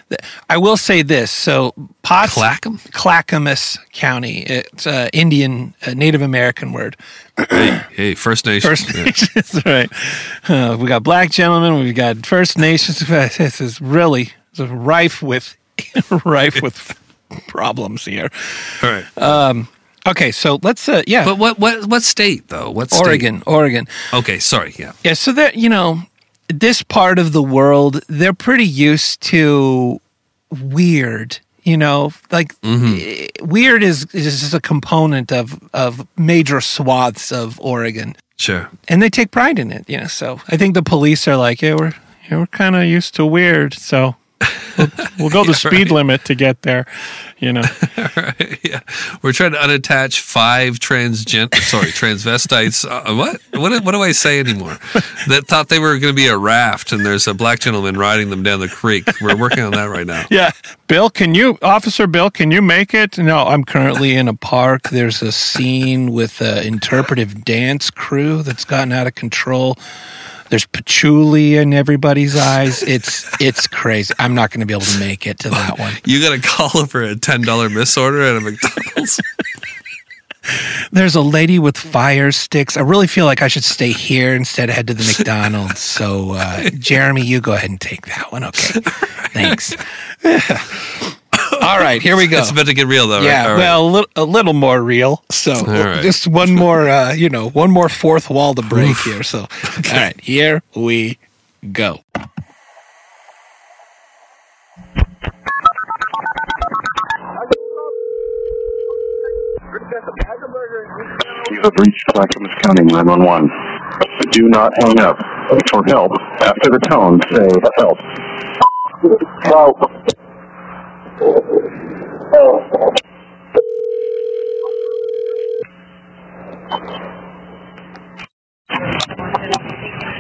That- I will say this. So Potts, Clackham? Clackamas County. It's uh, Indian uh, Native American word. Hey, First (clears throat) Nation. First Yeah. Nations, (laughs) right? Uh, we got black gentlemen. We've got First Nations. (laughs) This is really it's rife with (laughs) rife with problems here. All right. Okay, so let's uh, yeah. but what what what state though? What state? Oregon, Oregon. Okay, sorry. Yeah. Yeah, so that you know, this part of the world, they're pretty used to weird. You know, like eh, weird is is just a component of of major swaths of Oregon, Sure. and they take pride in it. You know, so I think the police are like, yeah, we're yeah, we're kind of used to weird, so (laughs) We'll go the speed limit to get there. You know, (laughs) yeah. We're trying to unattach five transgen sorry, transvestites. Uh, what? What what do I say anymore? That thought they were going to be a raft and there's a black gentleman riding them down the creek. We're working on that right now. Yeah. Bill, can you, Officer Bill, can you make it? No, I'm currently in a park. There's a scene with an interpretive dance crew that's gotten out of control. There's patchouli in everybody's eyes. It's it's crazy. I'm not going to be able to make it to that one. You got to call over a $10 misorder at a McDonald's. (laughs) There's a lady with fire sticks. I really feel like I should stay here instead of head to the McDonald's. (laughs) So, uh, Jeremy, you go ahead and take that one. Okay. Thanks. (laughs) All right, here we go. It's about to get real though. Yeah, All right. well, a little, a little more real. So right. just one more, uh, you know, one more fourth wall to break here. So, all right, here we go. You have reached Clackamas County 911. Do not hang up. For help, after the tone, say help. Help. Oh.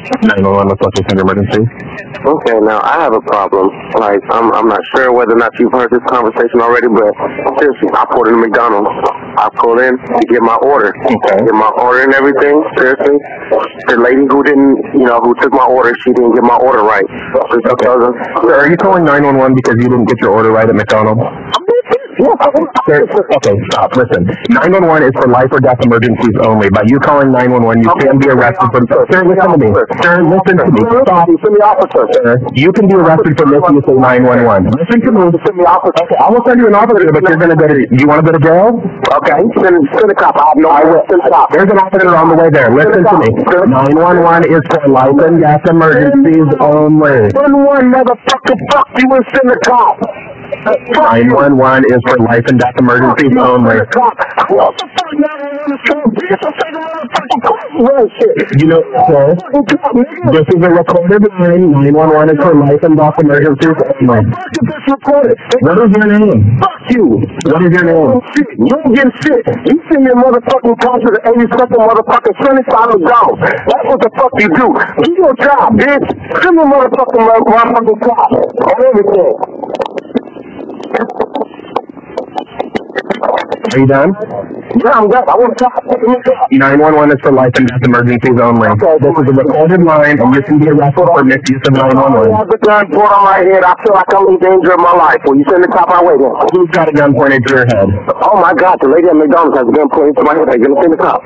911, that's not just an emergency. Okay, now I have a problem. Like, I'm, I'm not sure whether or not you've heard this conversation already, but seriously, I pulled into McDonald's. I pulled in to get my order. Okay. Get my order and everything, seriously. The lady who didn't, you know, who took my order, she didn't get my order right. So okay. Are you calling 911 because you didn't get your order right at McDonald's? Sir, okay, stop. Listen. 911 is for life or death emergencies only. By you calling 911, you can be arrested for. Sir, listen to me. Sir, listen to me. Stop. Send me officer. Sir, you can be arrested for misuse of 911. Listen to me. Send me officer. Okay, I will send you an officer, but you're gonna go to. You want to go to jail? Okay, send, send a cop. I have no I will. Send a cop. There's an officer on the way there. Listen to me. 911 is for life and death emergencies only. Send one motherfucker. Fuck you and send a cop. 911 is for life and death emergencies only. What the fuck? 911 is for bitch. I'm taking motherfucking cop. Well, shit. You know, sir, Fucking cop, nigga. this is a recorded line. 911 is for life and death emergencies only. Fuck is this recorded? What is your name? Fuck you. What is your name? Oh, you don't get shit. You send your motherfucking car to the 82nd motherfucking Sunnyside of Dog. That's what the fuck you do. Do your job, bitch. Send me motherfucking motherfucking car on everything. Are you done? Yeah, I'm done. I want to talk. Take me car. 911 is for life and death emergencies only. This is a recorded line, and you can be arrested for misuse of I 911. have the gun poured on my head. I feel like I'm in danger of my life. Will you send the cop my way then? Who's got a gun pointed to your head? Oh my God, the lady at McDonald's has a gun pointed to my head. Are you gonna send the cop?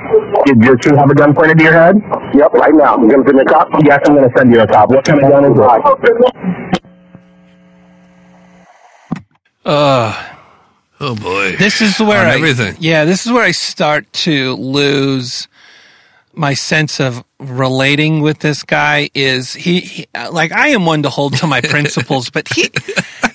Did you two have a gun pointed to your head? Yep, right now. You gonna send the cop? Yes, I'm going to send you a cop. What kind of gun is it? Uh, Oh boy. this is where On I, everything. Yeah, this is where I start to lose my sense of relating with this guy. Is he, he uh, like I am one to hold to my principles, but he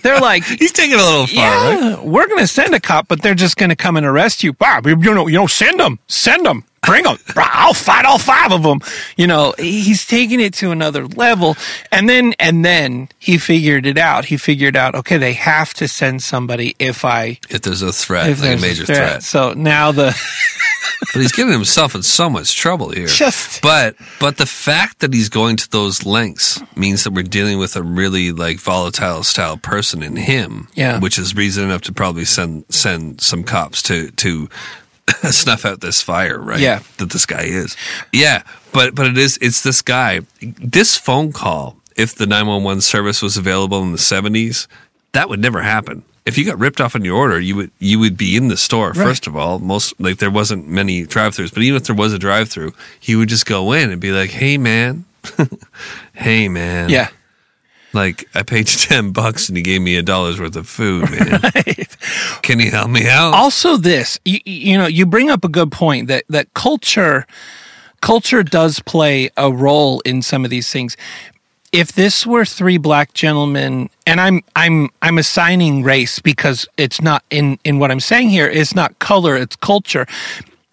They're like, (laughs) He's taking a little far, right? we're going to send a cop, but they're just going to come and arrest you. Bob, you know, you know, send them, send them, bring them. (laughs) I'll fight all five of them. You know, he's taking it to another level. And then, and then he figured it out. He figured out, okay, they have to send somebody if I, If there's a threat, if like a there's major threat. So now the, (laughs) But he's getting himself in so much trouble here. Just- but but the fact that he's going to those lengths means that we're dealing with a really like volatile style person in him. Yeah. Which is reason enough to probably send send some cops to to (laughs) snuff out this fire, right? Yeah. That this guy is. Yeah. But but it is it's this guy. This phone call, if the nine one one service was available in the seventies, that would never happen. If you got ripped off on your order, you would you would be in the store first of all. Most like there wasn't many drive-throughs, but even if there was a drive-through, he would just go in and be like, "Hey man, (laughs) hey man, yeah. like I paid you (laughs) ten bucks and you gave me a dollar's worth of food, (laughs) man. Can you help me out?" also this you, you know you bring up a good point that that culture culture does play a role in some of these things if this were three black gentlemen and i'm i'm i'm assigning race because it's not in in what i'm saying here it's not color it's culture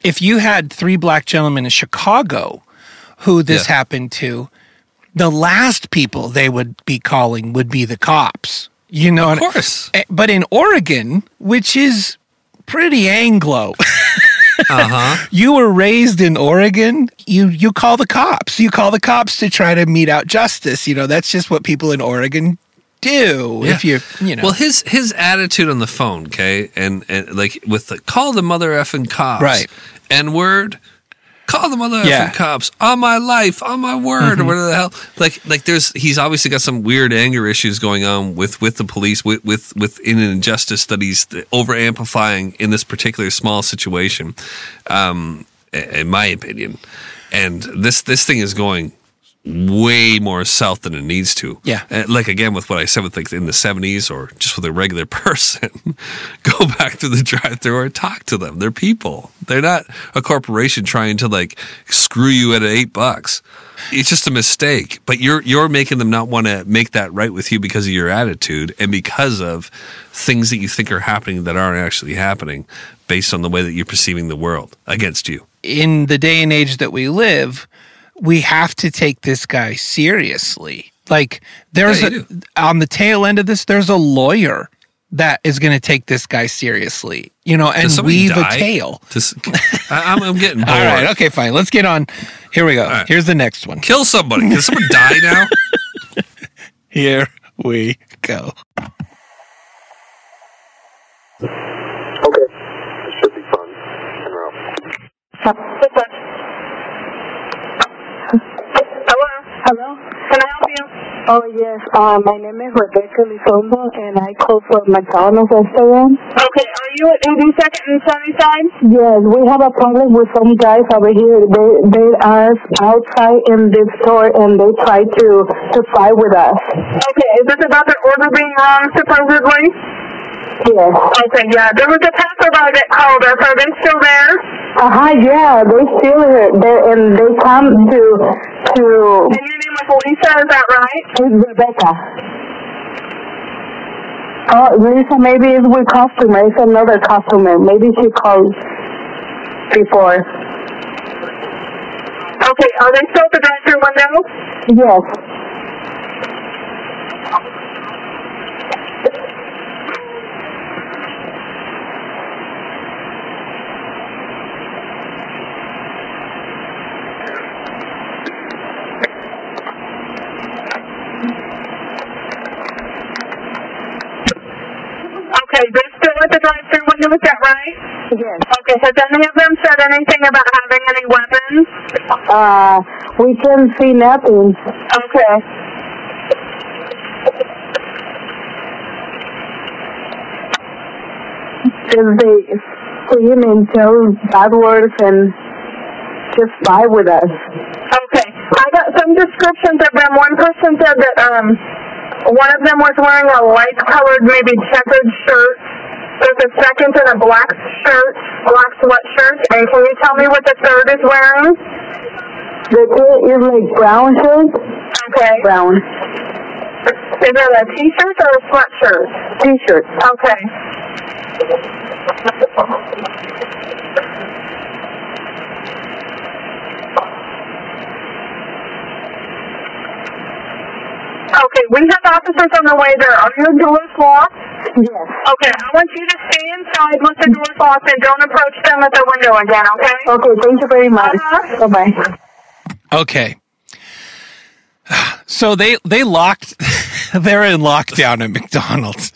if you had three black gentlemen in chicago who this Yeah. happened to the last people they would be calling would be the cops you know of course. Eh, But in Oregon, which is pretty Anglo, (laughs) Uh huh. (laughs) you were raised in Oregon, you you call the cops. You call the cops to try to mete out justice. You know, that's just what people in Oregon do. If you you know Well, his his attitude on the phone, okay, and and like with the call the mother effing cops, Right. N word, call the mother Yeah. Mm-hmm. cops on my life, on my word, or whatever the hell. Like like there's he's obviously got some weird anger issues going on with with the police, with with within an injustice that he's over amplifying in this particular small situation, um, in my opinion. And this this thing is going way more south than it needs to. Yeah. Uh, like again with what I said with like in the seventies or just with a regular (laughs) person, go back to the drive through or talk to them. They're people. They're not a corporation trying to like screw you at eight bucks. It's just a mistake. But you're you're making them not want to make that right with you because of your attitude and because of things that you think are happening that aren't actually happening based on the way that you're perceiving the world against you. in the day and age that we live, we have to take this guy seriously. Like there's Yeah, a do. on the tail end of this, there's a lawyer that is going to take this guy seriously, you know, and Does somebody weave a die? tale. Just, I, I'm, I'm getting bored. (laughs) All right, okay, fine. Let's get on. Here we go. right. Here's the next one. Kill somebody. Can someone (laughs) die now? Here we go. Okay. This should be fun. En route. Hello? Can I help you? Oh yes, uh, my name is Rebecca Lizondo, and I call for McDonald's restaurant. Okay, are you at 82nd and Sunnyside? Yes, we have a problem with some guys over here. They they are outside in this store, and they try to to fight with us. Okay, is this about the order being wrong, supposedly? Yes. Okay, yeah, there was a passerby that called us. Are they still there? Uh huh. Yeah, they still it, they, and they come to to And your name was Lisa, is that right? It's Rebecca. Oh, Lisa, maybe it's with customer. It's another customer. Maybe she called before. Okay, are they still at the drive-through window? Yes. Okay, they're still at the drive-through window, is that right? Yes. Okay, has any of them said anything about having any weapons? Uh, we can see nothing. Okay. If they scream and tell bad words and just fight with us. Okay. I got some descriptions of them. One person said that um one of them was wearing a light colored, maybe checkered shirt. There's a second in a black shirt, black sweatshirt. And can you tell me what the third is wearing? The two is like brown shirt. Okay. Brown. Is it a t-shirt or a sweatshirt? T-shirt. Okay. Okay, we have officers on the way there. Are your doors locked? Yes. Okay, I want you to stay inside once the door's locked and don't approach them at the window again, okay? Okay, thank you very much. Uh-huh. Bye-bye. Okay. So they they locked. (laughs) They're in lockdown at McDonald's.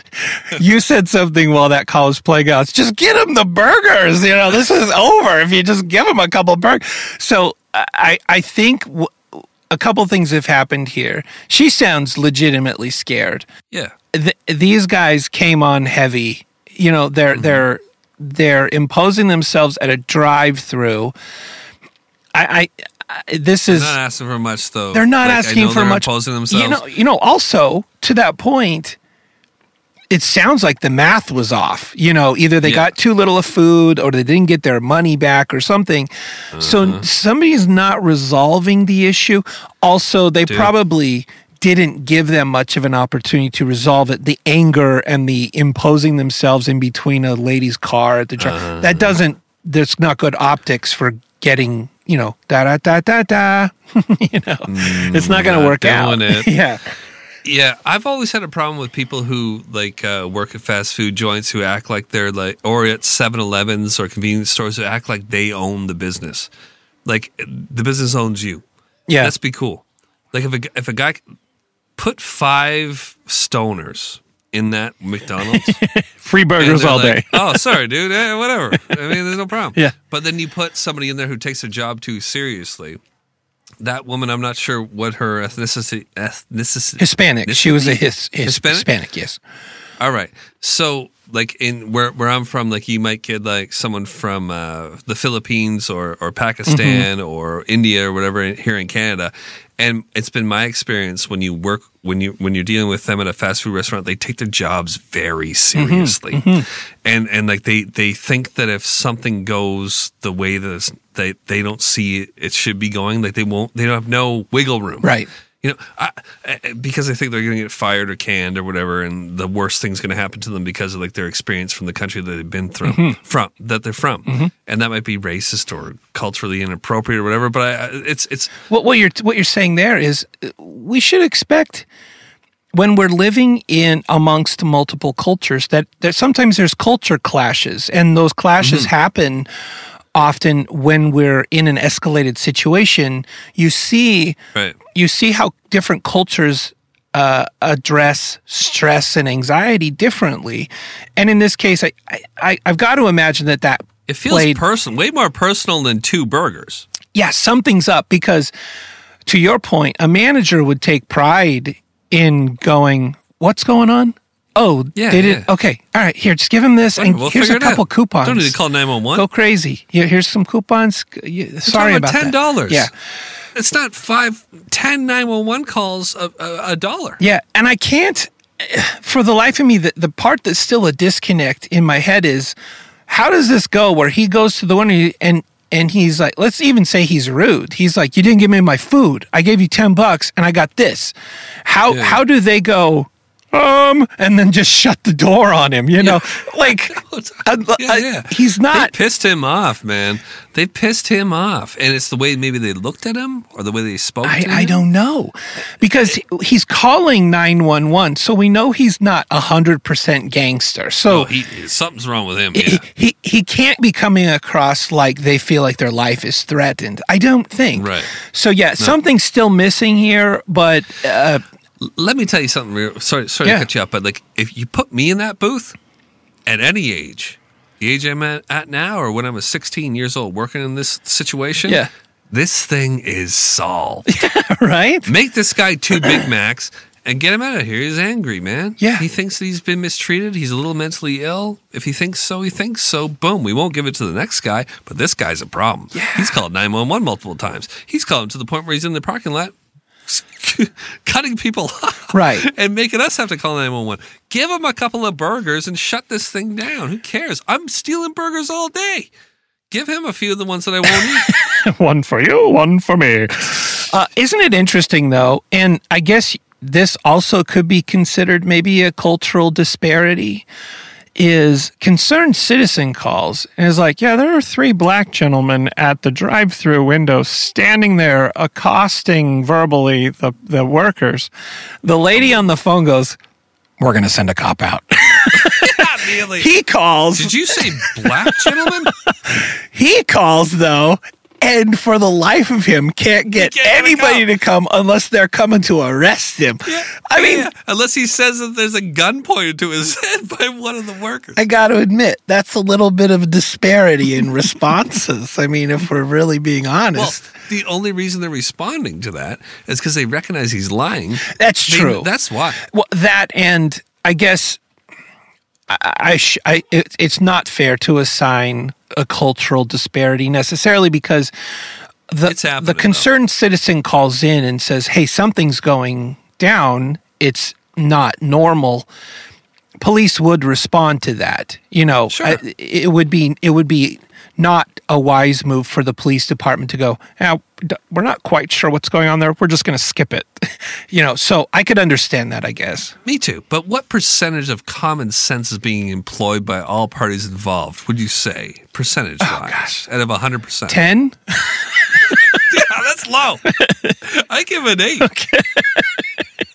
You said something while that call was playing out. Just get them the burgers. You know this is over if you just give them a couple burgers. So I I think w- a couple things have happened here. She sounds legitimately scared. Yeah. Th- these guys came on heavy. You know they're mm-hmm. they're they're imposing themselves at a drive-through. I, I, I this is They're not asking for much though. they're not Like, asking for they're much. Imposing themselves. You know, you know. Also, to that point, it sounds like the math was off. You know, either they Yeah. got too little of food, or they didn't get their money back, or something. Uh-huh. So somebody's not resolving the issue. Also, they Dude. probably didn't give them much of an opportunity to resolve it. The anger and the imposing themselves in between a lady's car at the drive Uh-huh. that doesn't. There's not good optics for getting. You know, da da da da da. (laughs) you know, it's not going to work out. (laughs) yeah. Yeah, I've always had a problem with people who like uh, work at fast food joints who act like they're like, or at 7-Elevens or convenience stores who act like they own the business. Like the business owns you. Yeah. Let's be cool. Like if a, if a guy put five stoners in that McDonald's, (laughs) Free burgers all like, day. oh, sorry, (laughs) dude. Eh, whatever. I mean, there's no problem. Yeah. But then you put somebody in there who takes their job too seriously. That woman, I'm not sure what her ethnicity. ethnicity Hispanic. She was a his, his Hispanic? Hispanic. Yes. All right. So, like in where where I'm from, like you might get like someone from uh, the Philippines or or Pakistan Mm-hmm. or India or whatever here in Canada, and it's been my experience when you work when you when you're dealing with them at a fast food restaurant, they take their jobs very Mm-hmm. seriously, and and like they they think that if something goes the way that they they don't see it, it should be going, like they won't they don't have no wiggle room, Right. You know, I, because I think they're going to get fired or canned or whatever, and the worst thing's going to happen to them because of like their experience from the country that they've been through, Mm-hmm. from that they're from, and that might be racist or culturally inappropriate or whatever. But I, I- it's it's What what you're what you're saying there is uh, we should expect when we're living in amongst multiple cultures that that sometimes there's culture clashes and those clashes Mm-hmm. happen often when we're in an escalated situation you see right. you see how different cultures uh, address stress and anxiety differently and in this case i, I i've got to imagine that that It feels played personal, way more personal than two burgers. yeah, something's up because to your point, a manager would take pride in going, What's going on? Oh, Yeah, they did. yeah. Okay. All right. Here, just give him this. And we'll here's a couple out. coupons. Don't need to call nine one one. Go crazy. Here, here's some coupons. You- Sorry about ten dollars. Yeah. it's not five, ten nine one one calls a, a, a dollar. Yeah. And I can't, for the life of me, the, the part that's still a disconnect in my head is how does this go where he goes to the one and and he's like, let's even say he's rude. He's like, you didn't give me my food. I gave you ten bucks and I got this. How Yeah. how do they go? Um, and then just shut the door on him. You know, (laughs) like (laughs) uh, Yeah, uh, yeah. he's not. They pissed him off, man. They pissed him off, and it's the way maybe they looked at him or the way they spoke. I, I don't know because he- he's calling 911 so we know he's not 100% gangster so Oh, he, something's wrong with him. he, Yeah. he he can't be coming across like they feel like their life is threatened. I don't think. Right. So yeah, something's still missing here, but uh, Let me tell you something. Real, sorry, sorry Yeah. to cut you up, but like, if you put me in that booth at any age, the age I'm at, at now, or when I was 16 years old, working in this situation, Yeah. this thing is solved. (laughs) right? Make this guy two Big Macs and get him out of here. He's angry, man. Yeah. He thinks that he's been mistreated. He's a little mentally ill. If he thinks so, he thinks so. Boom. We won't give it to the next guy, but this guy's a problem. Yeah. He's called 911 multiple times. He's called him to the point where he's in the parking lot (laughs) cutting people (laughs) off Right. and making us have to call 911. Give him a couple of burgers and shut this thing down. Who cares? I'm stealing burgers all day. Give him a few of the ones that I won't eat. (laughs) one for you, one for me. Uh, isn't it interesting though? And I guess this also could be considered maybe a cultural disparity is concerned citizen calls and is like, yeah, there are three black gentlemen at the drive through window standing there accosting verbally the, the workers. The lady on the phone goes, We're going to send a cop out. (laughs) He calls. Did you say black gentlemen? (laughs) He calls though, and for the life of him, can't get can't get a anybody to come unless they're coming to arrest him. I mean, Yeah, unless he says that there's a gun pointed to his (laughs) head by one of the workers. I got to admit, that's a little bit of a disparity in responses. I mean, if we're really being Well, honest, the only reason they're responding to that is because they recognize he's lying. that's They- true. that's why. well, that and I guess I, I, sh- I it, it's not fair to assign a cultural disparity necessarily because the the concerned citizen calls in and says, "Hey, something's going down. It's not normal." Police would respond to that. You know, Sure. I- it would be it would be not a wise move for the police department to go. Now, we're not quite sure what's going on there. We're just going to skip it. (laughs) you know, so I could understand that. I guess. Me too. But what percentage of common sense is being employed by all parties involved, would you say, percentage wise? Oh, gosh. Out of 100%. Ten. (laughs) (laughs) Yeah, that's low. I give it eight.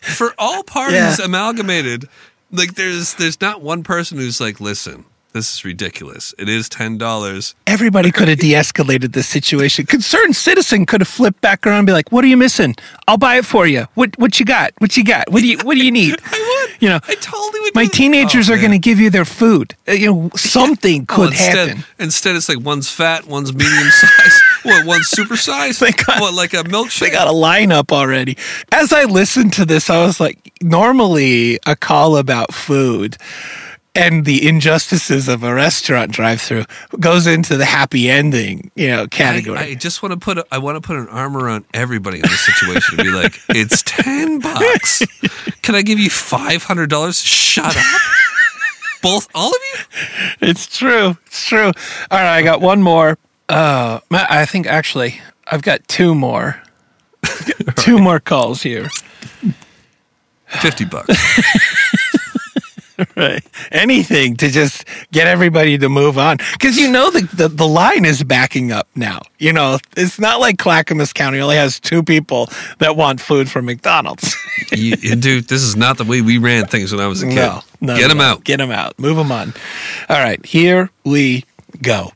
For all parties Yeah. amalgamated, like there's there's not one person who's like, listen, this is ridiculous. It is ten dollars. Everybody could have de-escalated the situation. Concerned citizen could have flipped back around and be like, "What are you missing? I'll buy it for you. What what you got? What you got? What do you what do you need?" (laughs) I would. You know, I totally would. my teenagers Oh, are going to give you their food. Uh, You know, (laughs) something Oh, could instead, happen. Instead, it's like one's fat, one's medium (laughs) size, what one's super size, They got- what like a milkshake. They got a lineup already. As I listened to this, I was like, normally a call about food and the injustices of a restaurant drive-through goes into the happy ending, you know, category. I, I just want to put a, I want to put an arm around everybody in this situation and be like, (laughs) it's ten bucks. Can I give you five hundred dollars? Shut up. (laughs) Both, all of you. It's true. It's true. All right, I got one more. Uh, I think actually I've got two more. (laughs) two more calls here. Fifty bucks. (laughs) Right. Anything to just get everybody to move on. Because you know the, the, the line is backing up now. You know, it's not like Clackamas County only has two people that want food from McDonald's. (laughs) you, you- dude, this is not the way we ran things when I was a kid. no, no. Get them no. out. Get them out. Move them on. All right, here we go.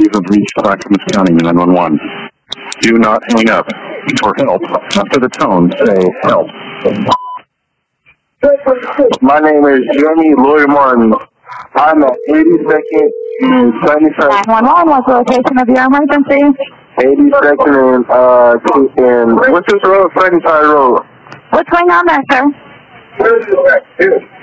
You have reached Clackamas County 911. Do not hang up. For help, after the tone, say help. My name is Jeremy Lloyd Martin. I'm at 82nd and Sunnyside, 911, what's the location of your emergency? 82nd and, uh, and what's this road? Sunnyside Road. What's going on there, sir?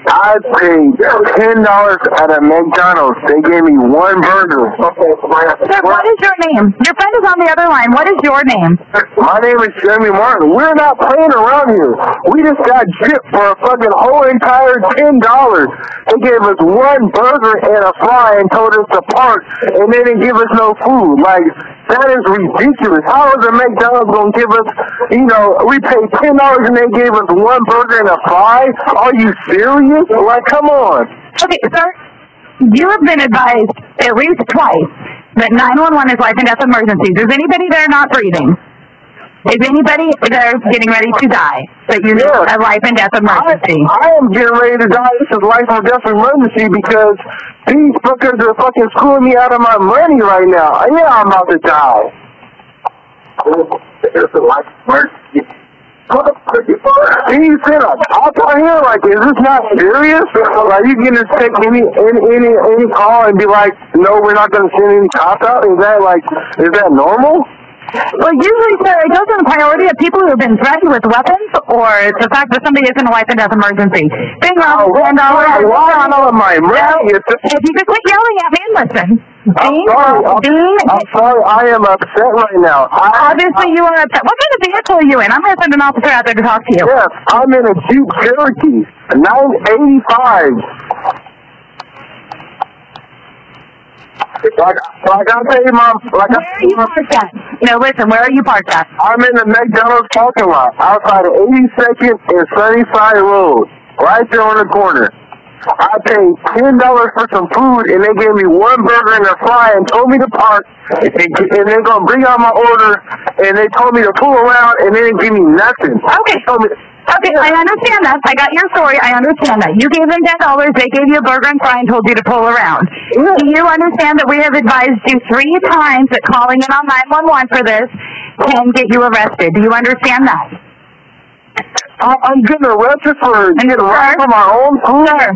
I paid ten dollars at a McDonald's. They gave me one burger. Sir, what is your name? Your friend is on the other line. What is your name? My name is Jeremy Martin. We're not playing around here. We just got gypped for a fucking whole entire ten dollars. They gave us one burger and a fry and told us to park, and they didn't give us no food. Like that is ridiculous. How is a McDonald's gonna give us? You know, we paid ten dollars and they gave us one burger and a fry. Are you serious? Like, come on. Okay, sir, you have been advised at least twice that 911 is life and death emergencies. Is anybody there not breathing? Is anybody there getting ready to die? That you know Yes. a life and death emergency? I, I am getting ready to die. This is life or death emergency because these fuckers are fucking screwing me out of my money right now. Yeah, I'm about to die. It's a life emergency. He said, I'll tell you, like, is this not serious? Like, you can just take any, any, any, any call and be like, no, we're not going to send any cops out? Is that, like, is that normal? Well, usually, sir, it goes on the priority of people who have been threatened with weapons or the fact that somebody is in a life and death emergency. Being Oh, wrong, ten dollars. why all of my money? It's If you could quit yelling at me and listen. I'm sorry. I'm, I'm sorry. I am upset right now. I, obviously you are upset. What kind of vehicle are you in? I'm going to send an officer out there to talk to you. yes, I'm in a Jeep Cherokee, 985. Like, like I you, mom, like Where I are you parked at? No, listen, where are you parked at? I'm in the McDonald's parking lot outside of 82nd and Sunnyside Road, right there on the corner. I paid ten dollars for some food, and they gave me one burger and a fry, and told me to park, and, and they're gonna bring out my order, and they told me to pull around, and they didn't give me nothing. Okay. They told me, Okay, I understand that. I got your story. I understand that. You gave them ten dollars. They gave you a burger and fry and told you to pull around. Do you understand that we have advised you three times that calling in on nine one one for this can get you arrested? Do you understand that? I, I'm getting arrested for getting right for my own food. Sir,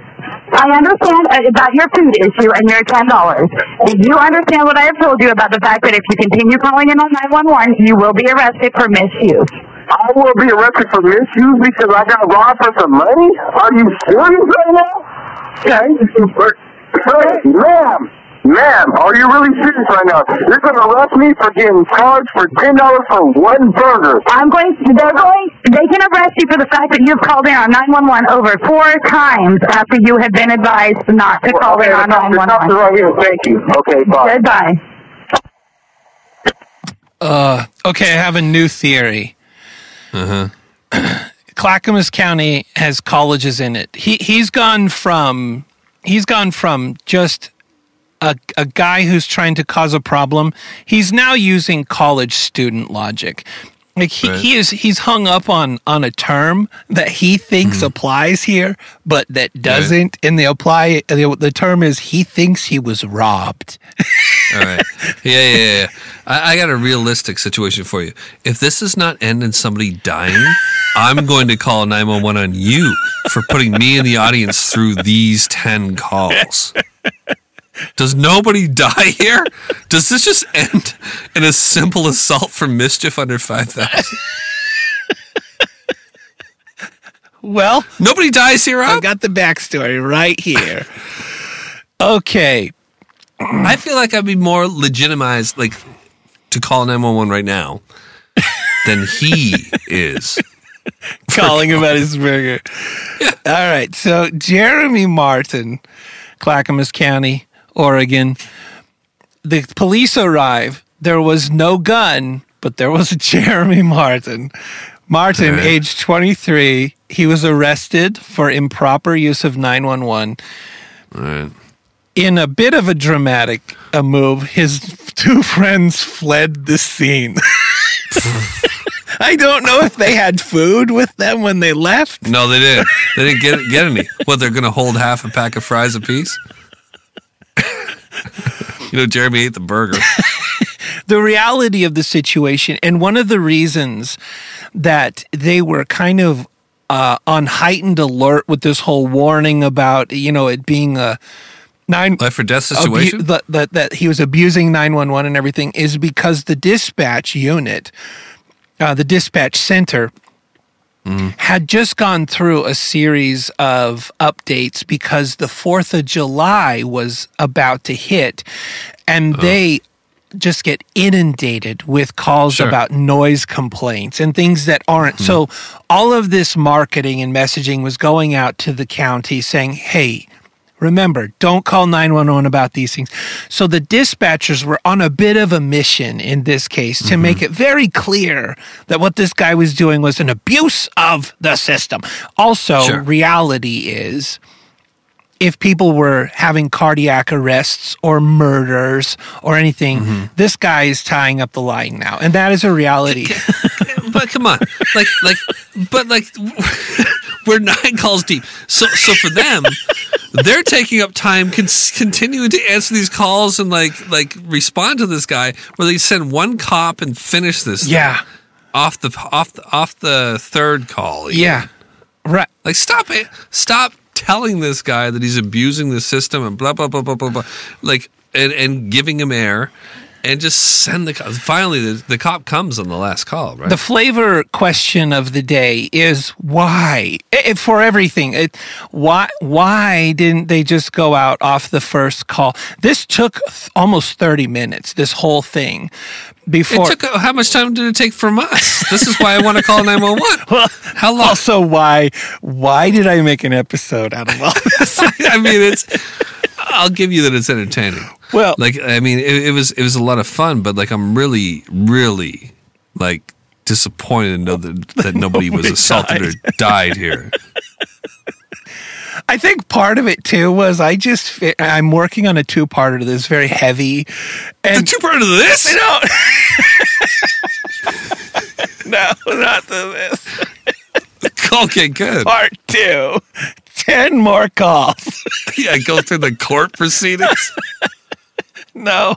I understand uh, about your food issue and your ten dollars. Do you understand what I have told you about the fact that if you continue calling in on nine one one, you will be arrested for misuse? I will be arrested for misuse because I got robbed for some money? Are you serious right now? Okay. Hey, ma'am, ma'am, are you really serious right now? You're going to arrest me for getting charged for $10 for one burger. I'm going. To. They're going. They can arrest you for the fact that you've called in on 911 over four times after you have been advised not to call in Okay, on the cop- the cops 911. right here. Thank you. Okay, bye. Goodbye. Uh, okay, I have a new theory. Uh huh. (clears throat) Clackamas County has colleges in it. He he's gone from he's gone from just a a guy who's trying to cause a problem. He's now using college student logic. Like he, Right. he is he's hung up on on a term that he thinks applies here, but that doesn't. And the apply the, the term is he thinks he was robbed. All right. Yeah, yeah, yeah. (laughs) I, I got a realistic situation for you. If this does not end in somebody dying, I'm going to call 911 on you for putting me in the audience through these 10 calls. Does nobody die here? Does this just end in a simple assault for mischief under 5,000? Well, Nobody dies here, I've got the backstory right here. Okay. I feel like I'd be more legitimized, like, to call 911 right now than he (laughs) is. calling him at his (laughs) burger. All right. So Jeremy Martin, Clackamas County, Oregon. The police arrive. There was no gun, but there was a (laughs) Jeremy Martin. Martin, age 23, he was arrested for improper use of 911. All right. In a bit of a dramatic uh move, his two friends fled the scene. (laughs) I don't know if they had food with them when they left. No, they didn't. They didn't get get any. What they're gonna hold half a pack of fries apiece? (laughs) you know, Jeremy ate the burger. (laughs) the reality of the situation and one of the reasons that they were kind of uh, on heightened alert with this whole warning about you know it being a nine Life or death abu- situation. that, that that he was abusing 911 and everything is because the dispatch unit uh, the dispatch center had just gone through a series of updates because the 4th of July was about to hit and they just get inundated with calls Sure. about noise complaints and things that aren't. So all of this marketing and messaging was going out to the county saying, "Hey, Remember, don't call 911 about these things. So the dispatchers were on a bit of a mission in this case to mm-hmm. make it very clear that what this guy was doing was an abuse of the system. Also, Sure. reality is if people were having cardiac arrests or murders or anything, mm-hmm. this guy is tying up the line now. And that is a reality. but (laughs) come on, like, like, but like, we're nine calls deep. So, so for them, they're taking up time, con- continuing to answer these calls and like, like respond to this guy. Where they send one cop and finish this. thing yeah. off the off the, off the third call. even. Yeah. Right. Like, stop it. Stop telling this guy that he's abusing the system and blah, blah, blah, blah, blah, blah. Like, and, and giving him air and just send the cop. Finally, the, the cop comes on the last call, right? The flavor question of the day is why Eh, for everything. It, why why didn't they just go out off the first call? This took almost thirty minutes. This whole thing before. it took, how much time did it take from us? This is why I want to call 911. (laughs) well, How long? also, why why did I make an episode out of all this? (laughs) I mean, it's, I'll give you that it's entertaining. Well, like I mean, it, it was it was a lot of fun, but like I'm really, really like disappointed to know that that (laughs) nobody was Nobody assaulted or died here. I think part of it too was I just I'm working on a two parter this very heavy, The and two part of this. no, (laughs) no, not the this (laughs) Okay, good. part two. Ten more calls. Yeah, go through the court proceedings. (laughs) No,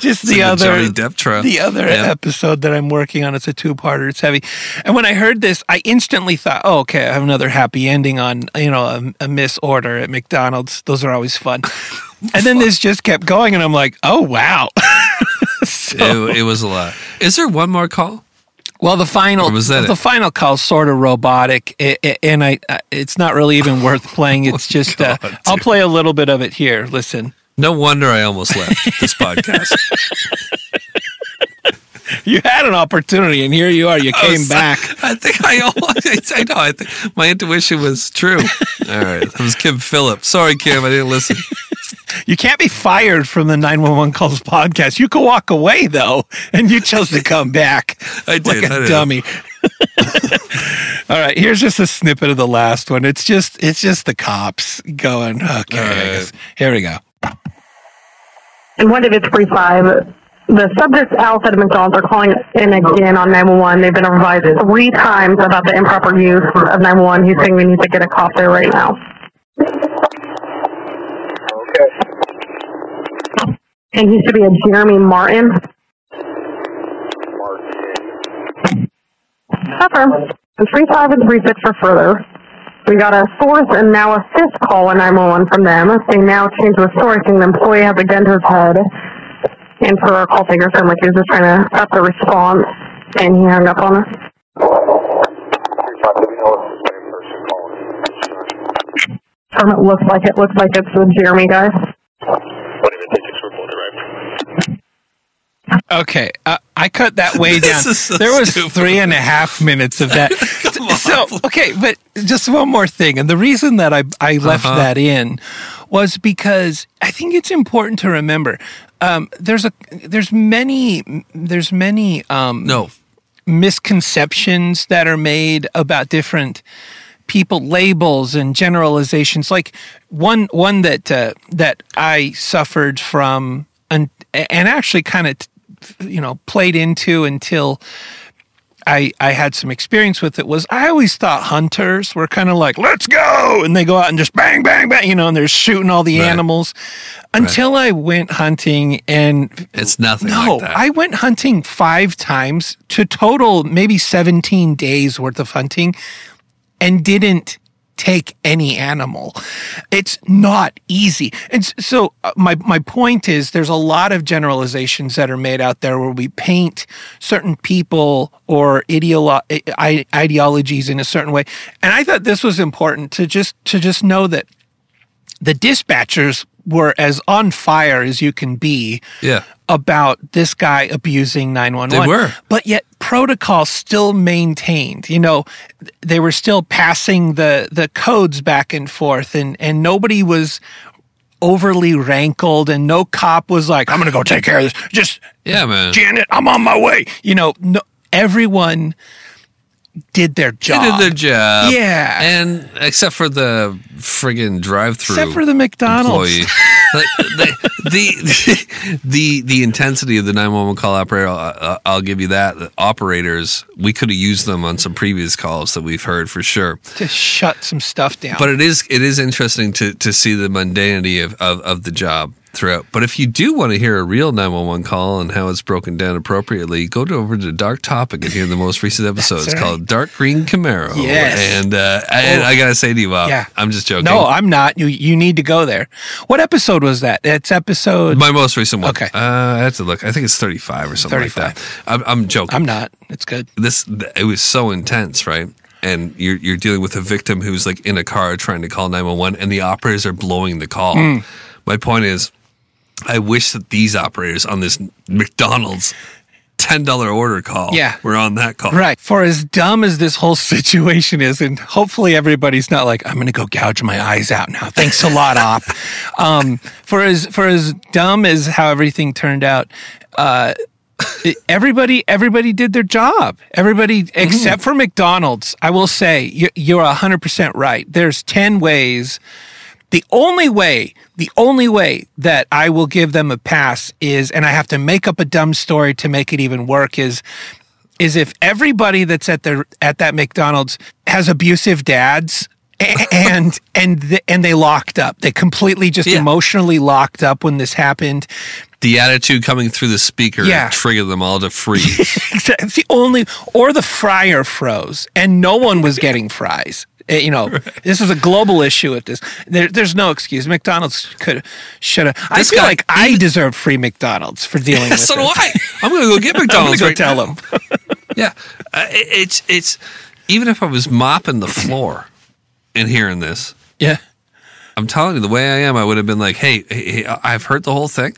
just the other Johnny Depp trial. the other Yeah. episode that I'm working on. It's a two parter. It's heavy, and when I heard this, I instantly thought, "Oh, okay, I have another happy ending on you know a, a misorder at McDonald's. Those are always fun." (laughs) And then this just kept going, and I'm like, "Oh wow." (laughs) So- It, it was a lot. Is there one more call? Well, the final Or was that the it? final call's sort of robotic, i i and I uh, it's not really even worth playing. It's just uh, Oh I'll play a little bit of it here. Listen, No wonder I almost left this podcast. (laughs) you had an opportunity, and here you are. You I came was- back. I think I almost, (laughs) I know. I think my intuition was true. All right. That was Kim Phillips. Sorry, Kim. I didn't listen. (laughs) You can't be fired from the 911 calls podcast. You could walk away though, and you chose to come back. I did, like a I did. dummy. All right, here's just a snippet of the last one. It's just it's just the cops going, okay, right. here we go. And one of it's free five. The subjects outside of McDonald's are calling in again on 911. They've been advised three times about the improper use of 911. He's saying we need to get a cop there right now. Okay. And he should be a Jeremy Martin. Confirm. And three five and three six for further. We got a fourth and now a fifth call on 911 from them. They now change the story saying the employee has a his head. And for our call taker, sounded like he was just trying to up the response, and he hung up on us. Um, it looks like it looks like it's the Jeremy guy. Okay, uh, I cut that way (laughs) down. So there was stupid. three and a half minutes of that. (laughs) (laughs) So okay, but just one more thing, and the reason that I I left Uh-huh. that in was because I think it's important to remember. Um, there's a there's many there's many um, No. misconceptions that are made about different people labels and generalizations like one one that uh, that I suffered from and and actually kind of you know played into until I I had some experience with it was I always thought hunters were kind of like let's go and they go out and just bang bang bang you know and they're shooting all the Right. animals until I went hunting and It's nothing no, like that. I went hunting five times to total maybe 17 days worth of hunting and didn't take any animal. It's not easy. And so uh, my my point is there's a lot of generalizations that are made out there where we paint certain people or ideolo- ideologies in a certain way. And I thought this was important to just to just know that the dispatchers were as on fire as you can be Yeah. about this guy abusing 911. They were. But yet protocol still maintained. You know, they were still passing the the codes back and forth and and nobody was overly rankled and no cop was like, I'm going to go take care of this. Just Yeah, man. Janet, I'm on my way. You know, no, everyone did their They job. did their job. Yeah. And except for the friggin' drive through. Except for the McDonald's. employee. like, the, the the the intensity of the 911 call operator I'll, I'll give you that the operators we could have used them on some previous calls that we've heard for sure to shut some stuff down. but it is it is interesting to to see the mundanity of of, of the job throughout but if you do want to hear a real 911 call and how it's broken down appropriately go to over to dark topic and hear the most recent (laughs) episode it's right. called dark green camaro Yes. and uh Oh. i gotta say to you Bob, Yeah. i'm just joking no, I'm not. You you need to go there. What episode was that? It's episode. My most recent one. Okay. Uh, I have to look. I think it's 35 or something like that. I'm, I'm joking. I'm not. It's good. this it was so intense, right? And you're you're dealing with a victim who's like in a car trying to call 911, and the operators are blowing the call. Hmm. My point is, I wish that these operators on this McDonald's ten dollar order call. Yeah. we're on that call. Right. For as dumb as this whole situation is, and hopefully everybody's not like, I'm going to go gouge my eyes out now. Thanks a lot, op. (laughs) Um, for as for as dumb as how everything turned out, uh, everybody everybody did their job. Everybody except for McDonald's. I will say you- you're hundred percent right. There's ten ways. The only way, the only way that I will give them a pass is, and I have to make up a dumb story to make it even work is, is if everybody that's at the at that McDonald's has abusive dads and and th- and they locked up. They completely just Yeah. emotionally locked up when this happened. The attitude coming through the speaker Yeah. triggered them all to freeze. (laughs) It's the only, or the fryer froze, and no one was getting fries. Eh, You know, (laughs) this is a global issue At this. There, there's no excuse. McDonald's could, should have. I feel guy- like I deserve free McDonald's for dealing with so this. do I. I'm going to go get (laughs) I'm McDonald's go right tell now. them. (laughs) Yeah, uh, it, it's it's even if I was mopping the floor and hearing this, Yeah. I'm telling you, the way I am, I would have been like, "Hey, hey, hey, I've heard the whole thing.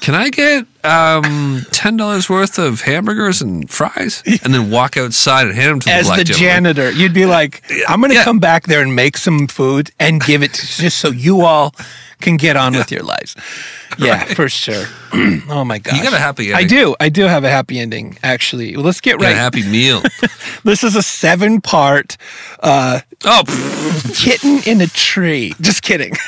Can I get um, ten dollars worth of hamburgers and fries, and then walk outside and hand them to the As black the gentleman? janitor, you'd be like, I'm going to Yeah. come back there and make some food and give it to, just so you all can get on with your lives. (laughs) Yeah, for sure. (clears throat) oh my god, You got a happy I do. I do have a happy ending, actually. Well, let's get right. a happy meal. (laughs) This is a seven part uh, oh, kitten in a tree. Just kidding. (laughs)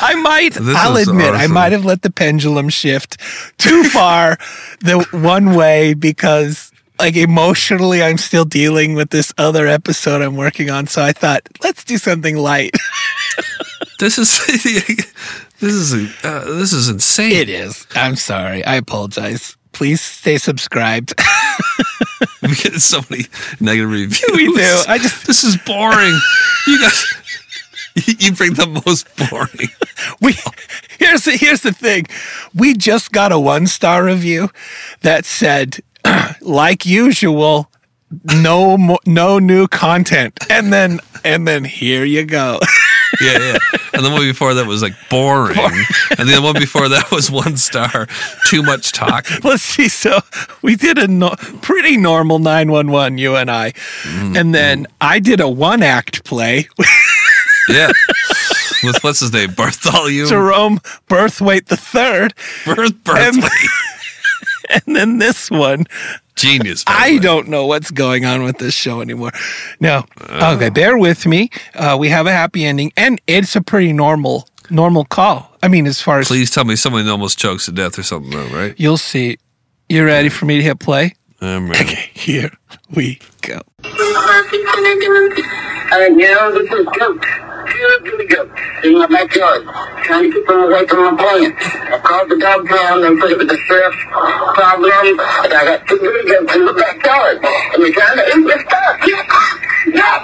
I might, This I'll admit, I might have let the pendulum shift too far (laughs) the one way because, like, emotionally, I'm still dealing with this other episode I'm working on. So I thought, let's do something light. (laughs) this is (laughs) this is uh, this is insane. it is. I'm sorry. I apologize. Please stay subscribed. We get so many negative reviews. We do. I just- this is boring. you guys, (laughs) you bring the most boring. (laughs) we here's the here's the thing. We just got a one star review that said, (clears throat) like usual, no mo- no new content, and then and then here you go. (laughs) Yeah, yeah. And the one before that was like boring, and the one before that was one star. Too much talk. Let's see. So we did a no- pretty normal nine one one. You and I, mm, and then mm. I did a one act play. Yeah. With what's his name, Bartholomew. Jerome Birthwaite the third, Birth, and, (laughs) and then this one. genius. I way. don't know what's going on with this show anymore. No. Uh. Okay, bear with me. Uh, we have a happy ending, and it's a pretty normal normal call. I mean, as far as Please tell me someone almost chokes to death or something, though, right? you'll see. You ready for me to hit play? I'm ready. (laughs) Okay, here we go. Uh, yeah, this is Goat. Really good. In my backyard. Trying to keep them away from my plants. I called the dog pound and put it with the stress problem. And I got two really goats in the backyard. And they're trying to eat the stuff. Yeah.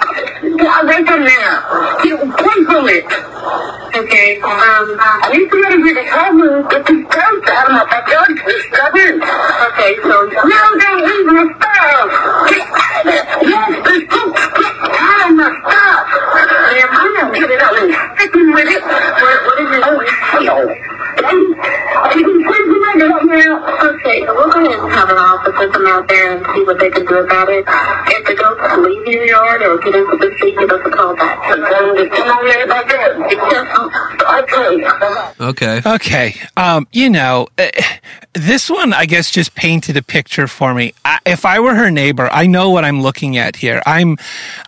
Get away from there. Get away from it. Okay, um, I need somebody here to help me get these goats out of my backyard. because They're stubborn. Okay, so now they're eating the stuff. Get out of there. Yes, there's goats. Get out of my stuff. Yeah, I'm gonna get it out and sticking with it. What, what is it? Oh, hello. Okay, so we'll go ahead and have an officer come out there and see what they can do about it. If the goats leave your yard or get into the street, give us a call back. Come on there, my God. Okay. Okay. Okay. Um, you know, uh, this one, I guess, just painted a picture for me. I, if I were her neighbor, I know what I'm looking at here. I'm,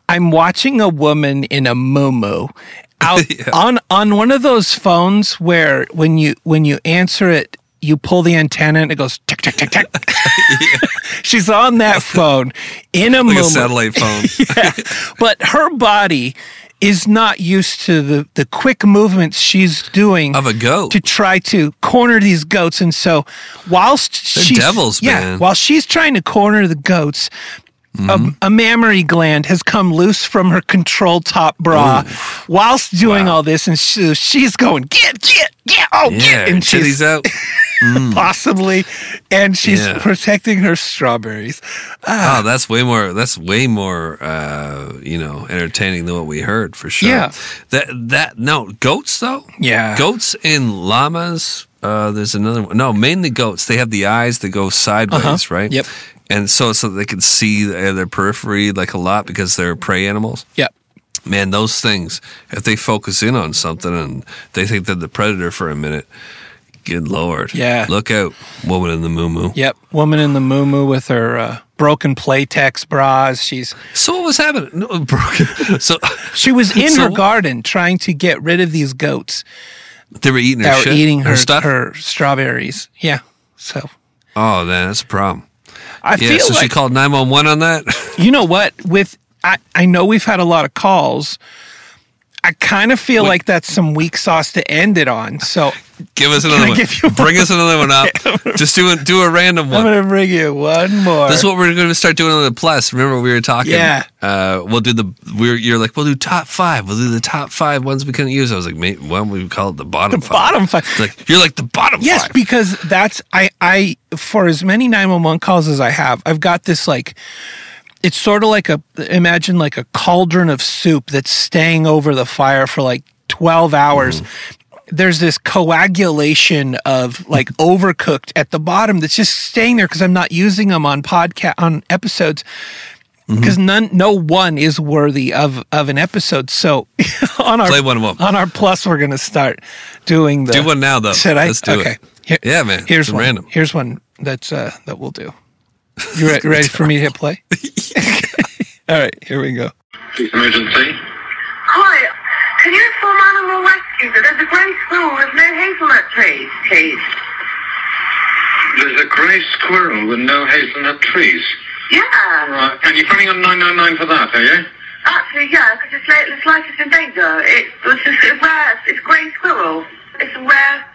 I'm watching a woman in a muumuu (laughs) out on on one of those phones where when you when you answer it, you pull the antenna and it goes tick tick tick tick. (laughs) She's on that (laughs) phone in a Like a satellite (laughs) phone. yeah. But her body is not used to the, the quick movements she's doing Of a goat. to try to corner these goats. And so whilst They're she's devils, yeah, man. while she's trying to corner the goats, Mm-hmm. a, a mammary gland has come loose from her control top bra whilst doing all this, and she, she's going get get get oh Yeah. get, and she's out. (laughs) possibly, and she's Yeah. protecting her strawberries. Oh, that's way more. That's way more. Uh, you know, entertaining than what we heard for sure. Yeah. That that no goats though. Yeah. Goats and llamas. Uh, Uh, there's another one. No, mainly goats. They have the eyes that go sideways, Uh-huh. right? Yep. And so, so they can see uh, their periphery like a lot because they're prey animals. Yep. Man, those things, if they focus in on something and they think they're the predator for a minute, good lord. Yeah. Look out, woman in the moo moo. Yep. Woman in the moo with her uh, broken Playtex bras. She's So what was happening? No, (laughs) broken. So she was in So- her garden trying to get rid of these goats they were eating her that were shit, eating her, stuff. her strawberries. Yeah. So Oh, man, that's a problem. I yeah, feel so she like called nine one one on that. (laughs) you know what with I, I know we've had a lot of calls. I kind of feel Wait. like that's some weak sauce to end it on. So Give us another one. Bring us another one up. (laughs) Just do a, do a random one. I'm going to bring you one more. This is what we're going to start doing on the plus. Remember we were talking. Yeah. Uh, we'll do the. We're you're like we'll do top five. We'll do the top five ones we couldn't use. I was like, mate, why don't we call it the bottom? the five? bottom five. Like you're like the bottom Yes, five. because that's I I for as many 911 calls as I have, I've got this like it's sort of like a imagine like a cauldron of soup that's staying over the fire for like 12 hours. There's this coagulation of like overcooked at the bottom that's just staying there because I'm not using them on podcast on episodes because none no one is worthy of of an episode. So (laughs) on our Play one of 'em. on our plus we're gonna start doing the Do one now though. should I? Let's do okay. it. Here- Yeah, man. Here's It's one. random. Here's one that's uh, that we'll do. (laughs) You re- ready for me to hit play? (laughs) All right, here we go. Emergency. Hi, can you inform Animal There's a grey squirrel with no hazelnut trees? There's a grey squirrel with no hazelnut trees. Yeah. Right. And you're phoning on 999 for that, are you? Actually, yeah, because it's, like, it's life is in danger. (laughs) It's, it's, just, it's rare. It's grey squirrel. It's a rare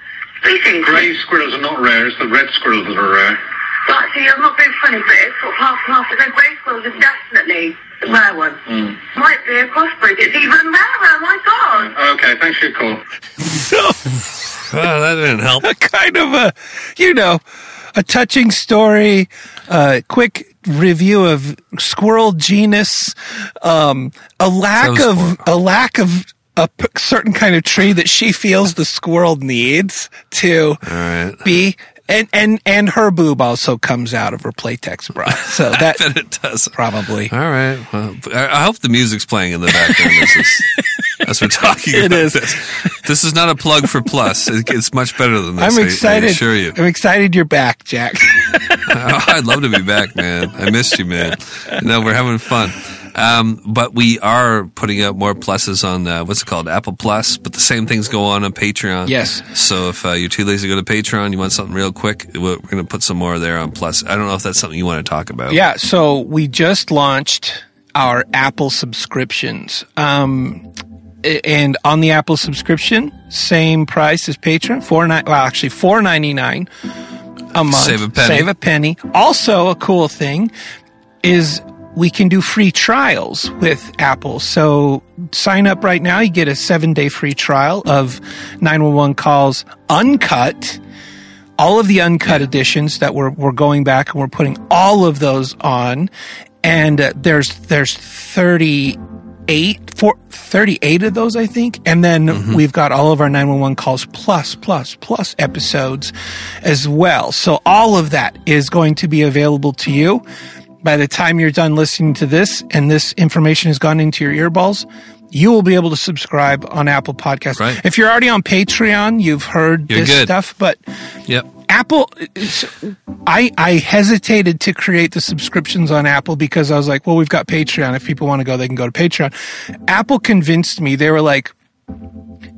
species. Grey squirrels are not rare, it's the red squirrels that are rare. But actually, I'm not being funny, but it's sort of half and half. The grey squirrel is definitely the rare one. Mm. Might be a crossbreed. It's even rarer. My God. Okay, thanks for your call. So (laughs) Oh, that didn't help. a kind of a you know a touching story, a quick review of squirrel genus, um, a lack Sounds of a lack of a p- certain kind of tree that she feels the squirrel needs to All right. be. And, and and her boob also comes out of her Playtex bra, so (laughs) that I bet it does. probably All right. Well, I I hope the music's playing in the background as, this, as we're (laughs) talking It about is. this. This is not a plug for Plus. It, it's much better than this. I'm I- excited. I assure you. I'm excited you're back, Jack. (laughs) Oh, I'd love to be back, man. I missed you, man. No, we're having fun. Um, but we are putting out more pluses on uh, what's it called, Apple Plus. But the same things go on on Patreon. Yes. So if uh, you're too lazy to go to Patreon, you want something real quick, we're, we're going to put some more there on Plus. I don't know if that's something you want to talk about. Yeah, so we just launched our Apple subscriptions. Um, and on the Apple subscription, same price as Patreon, four nine. Well, actually, four ninety nine a month. Save a penny. Save a penny. Also, a cool thing is we can do free trials with Apple. So sign up right now. You get a seven day free trial of 911 calls uncut. All of the uncut editions that we're, we're going back and we're putting all of those on. And uh, there's, there's 38, four, 38 of those, I think. And then we've got all of our 911 calls plus, plus, plus episodes as well. So all of that is going to be available to you by the time you're done listening to this and this information has gone into your earballs, you will be able to subscribe on Apple Podcasts. Right. If you're already on Patreon, you've heard You're this good. stuff, but Yep. Apple, I, I hesitated to create the subscriptions on Apple because I was like, well, we've got Patreon. If people want to go, they can go to Patreon. Apple convinced me. They were like,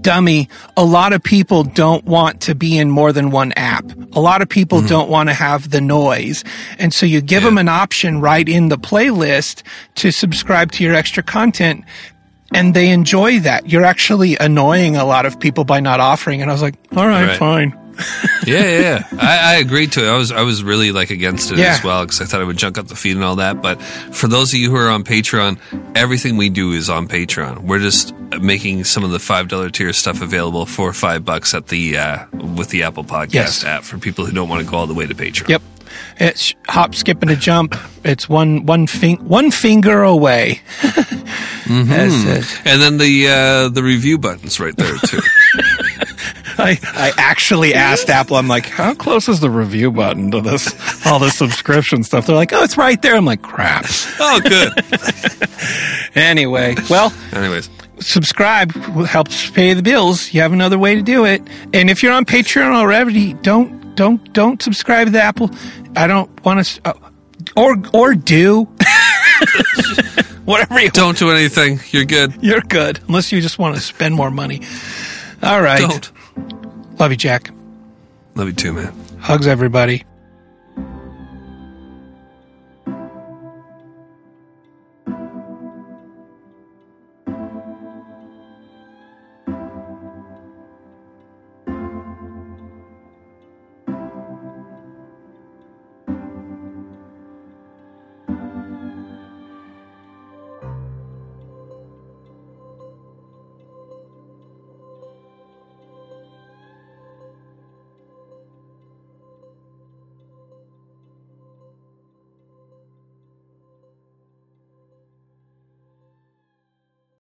dummy, a lot of people don't want to be in more than one app. A lot of people mm-hmm. don't want to have the noise. And so you give them an option right in the playlist to subscribe to your extra content. And they enjoy that. You're actually annoying a lot of people by not offering. And I was like, all right, Right. fine. (laughs) yeah, yeah, yeah. I, I agreed to it. I was I was really like against it Yeah. as well because I thought it would junk up the feed and all that. But for those of you who are on Patreon, everything we do is on Patreon. We're just making some of the five dollar tier stuff available for five bucks at the uh, with the Apple Podcast Yes. app for people who don't want to go all the way to Patreon. Yep. It's hop, skip, and a jump. It's one one fing- one finger away. (laughs) Uh, And then the uh, the review buttons right there too. (laughs) I, I actually asked Apple, I'm like, how close is the review button to this, all this subscription stuff? They're like, oh, it's right there. I'm like, crap. Oh, good. (laughs) Anyway, well, Anyways, subscribe helps pay the bills. You have another way to do it. And if you're on Patreon already, don't, don't, don't subscribe to Apple. I don't want to, uh, or, or do. (laughs) Whatever you don't do anything. You're good. You're good, unless you just want to spend more money. All right. Don't. Love you, Jack. Love you too, man. Hugs, everybody.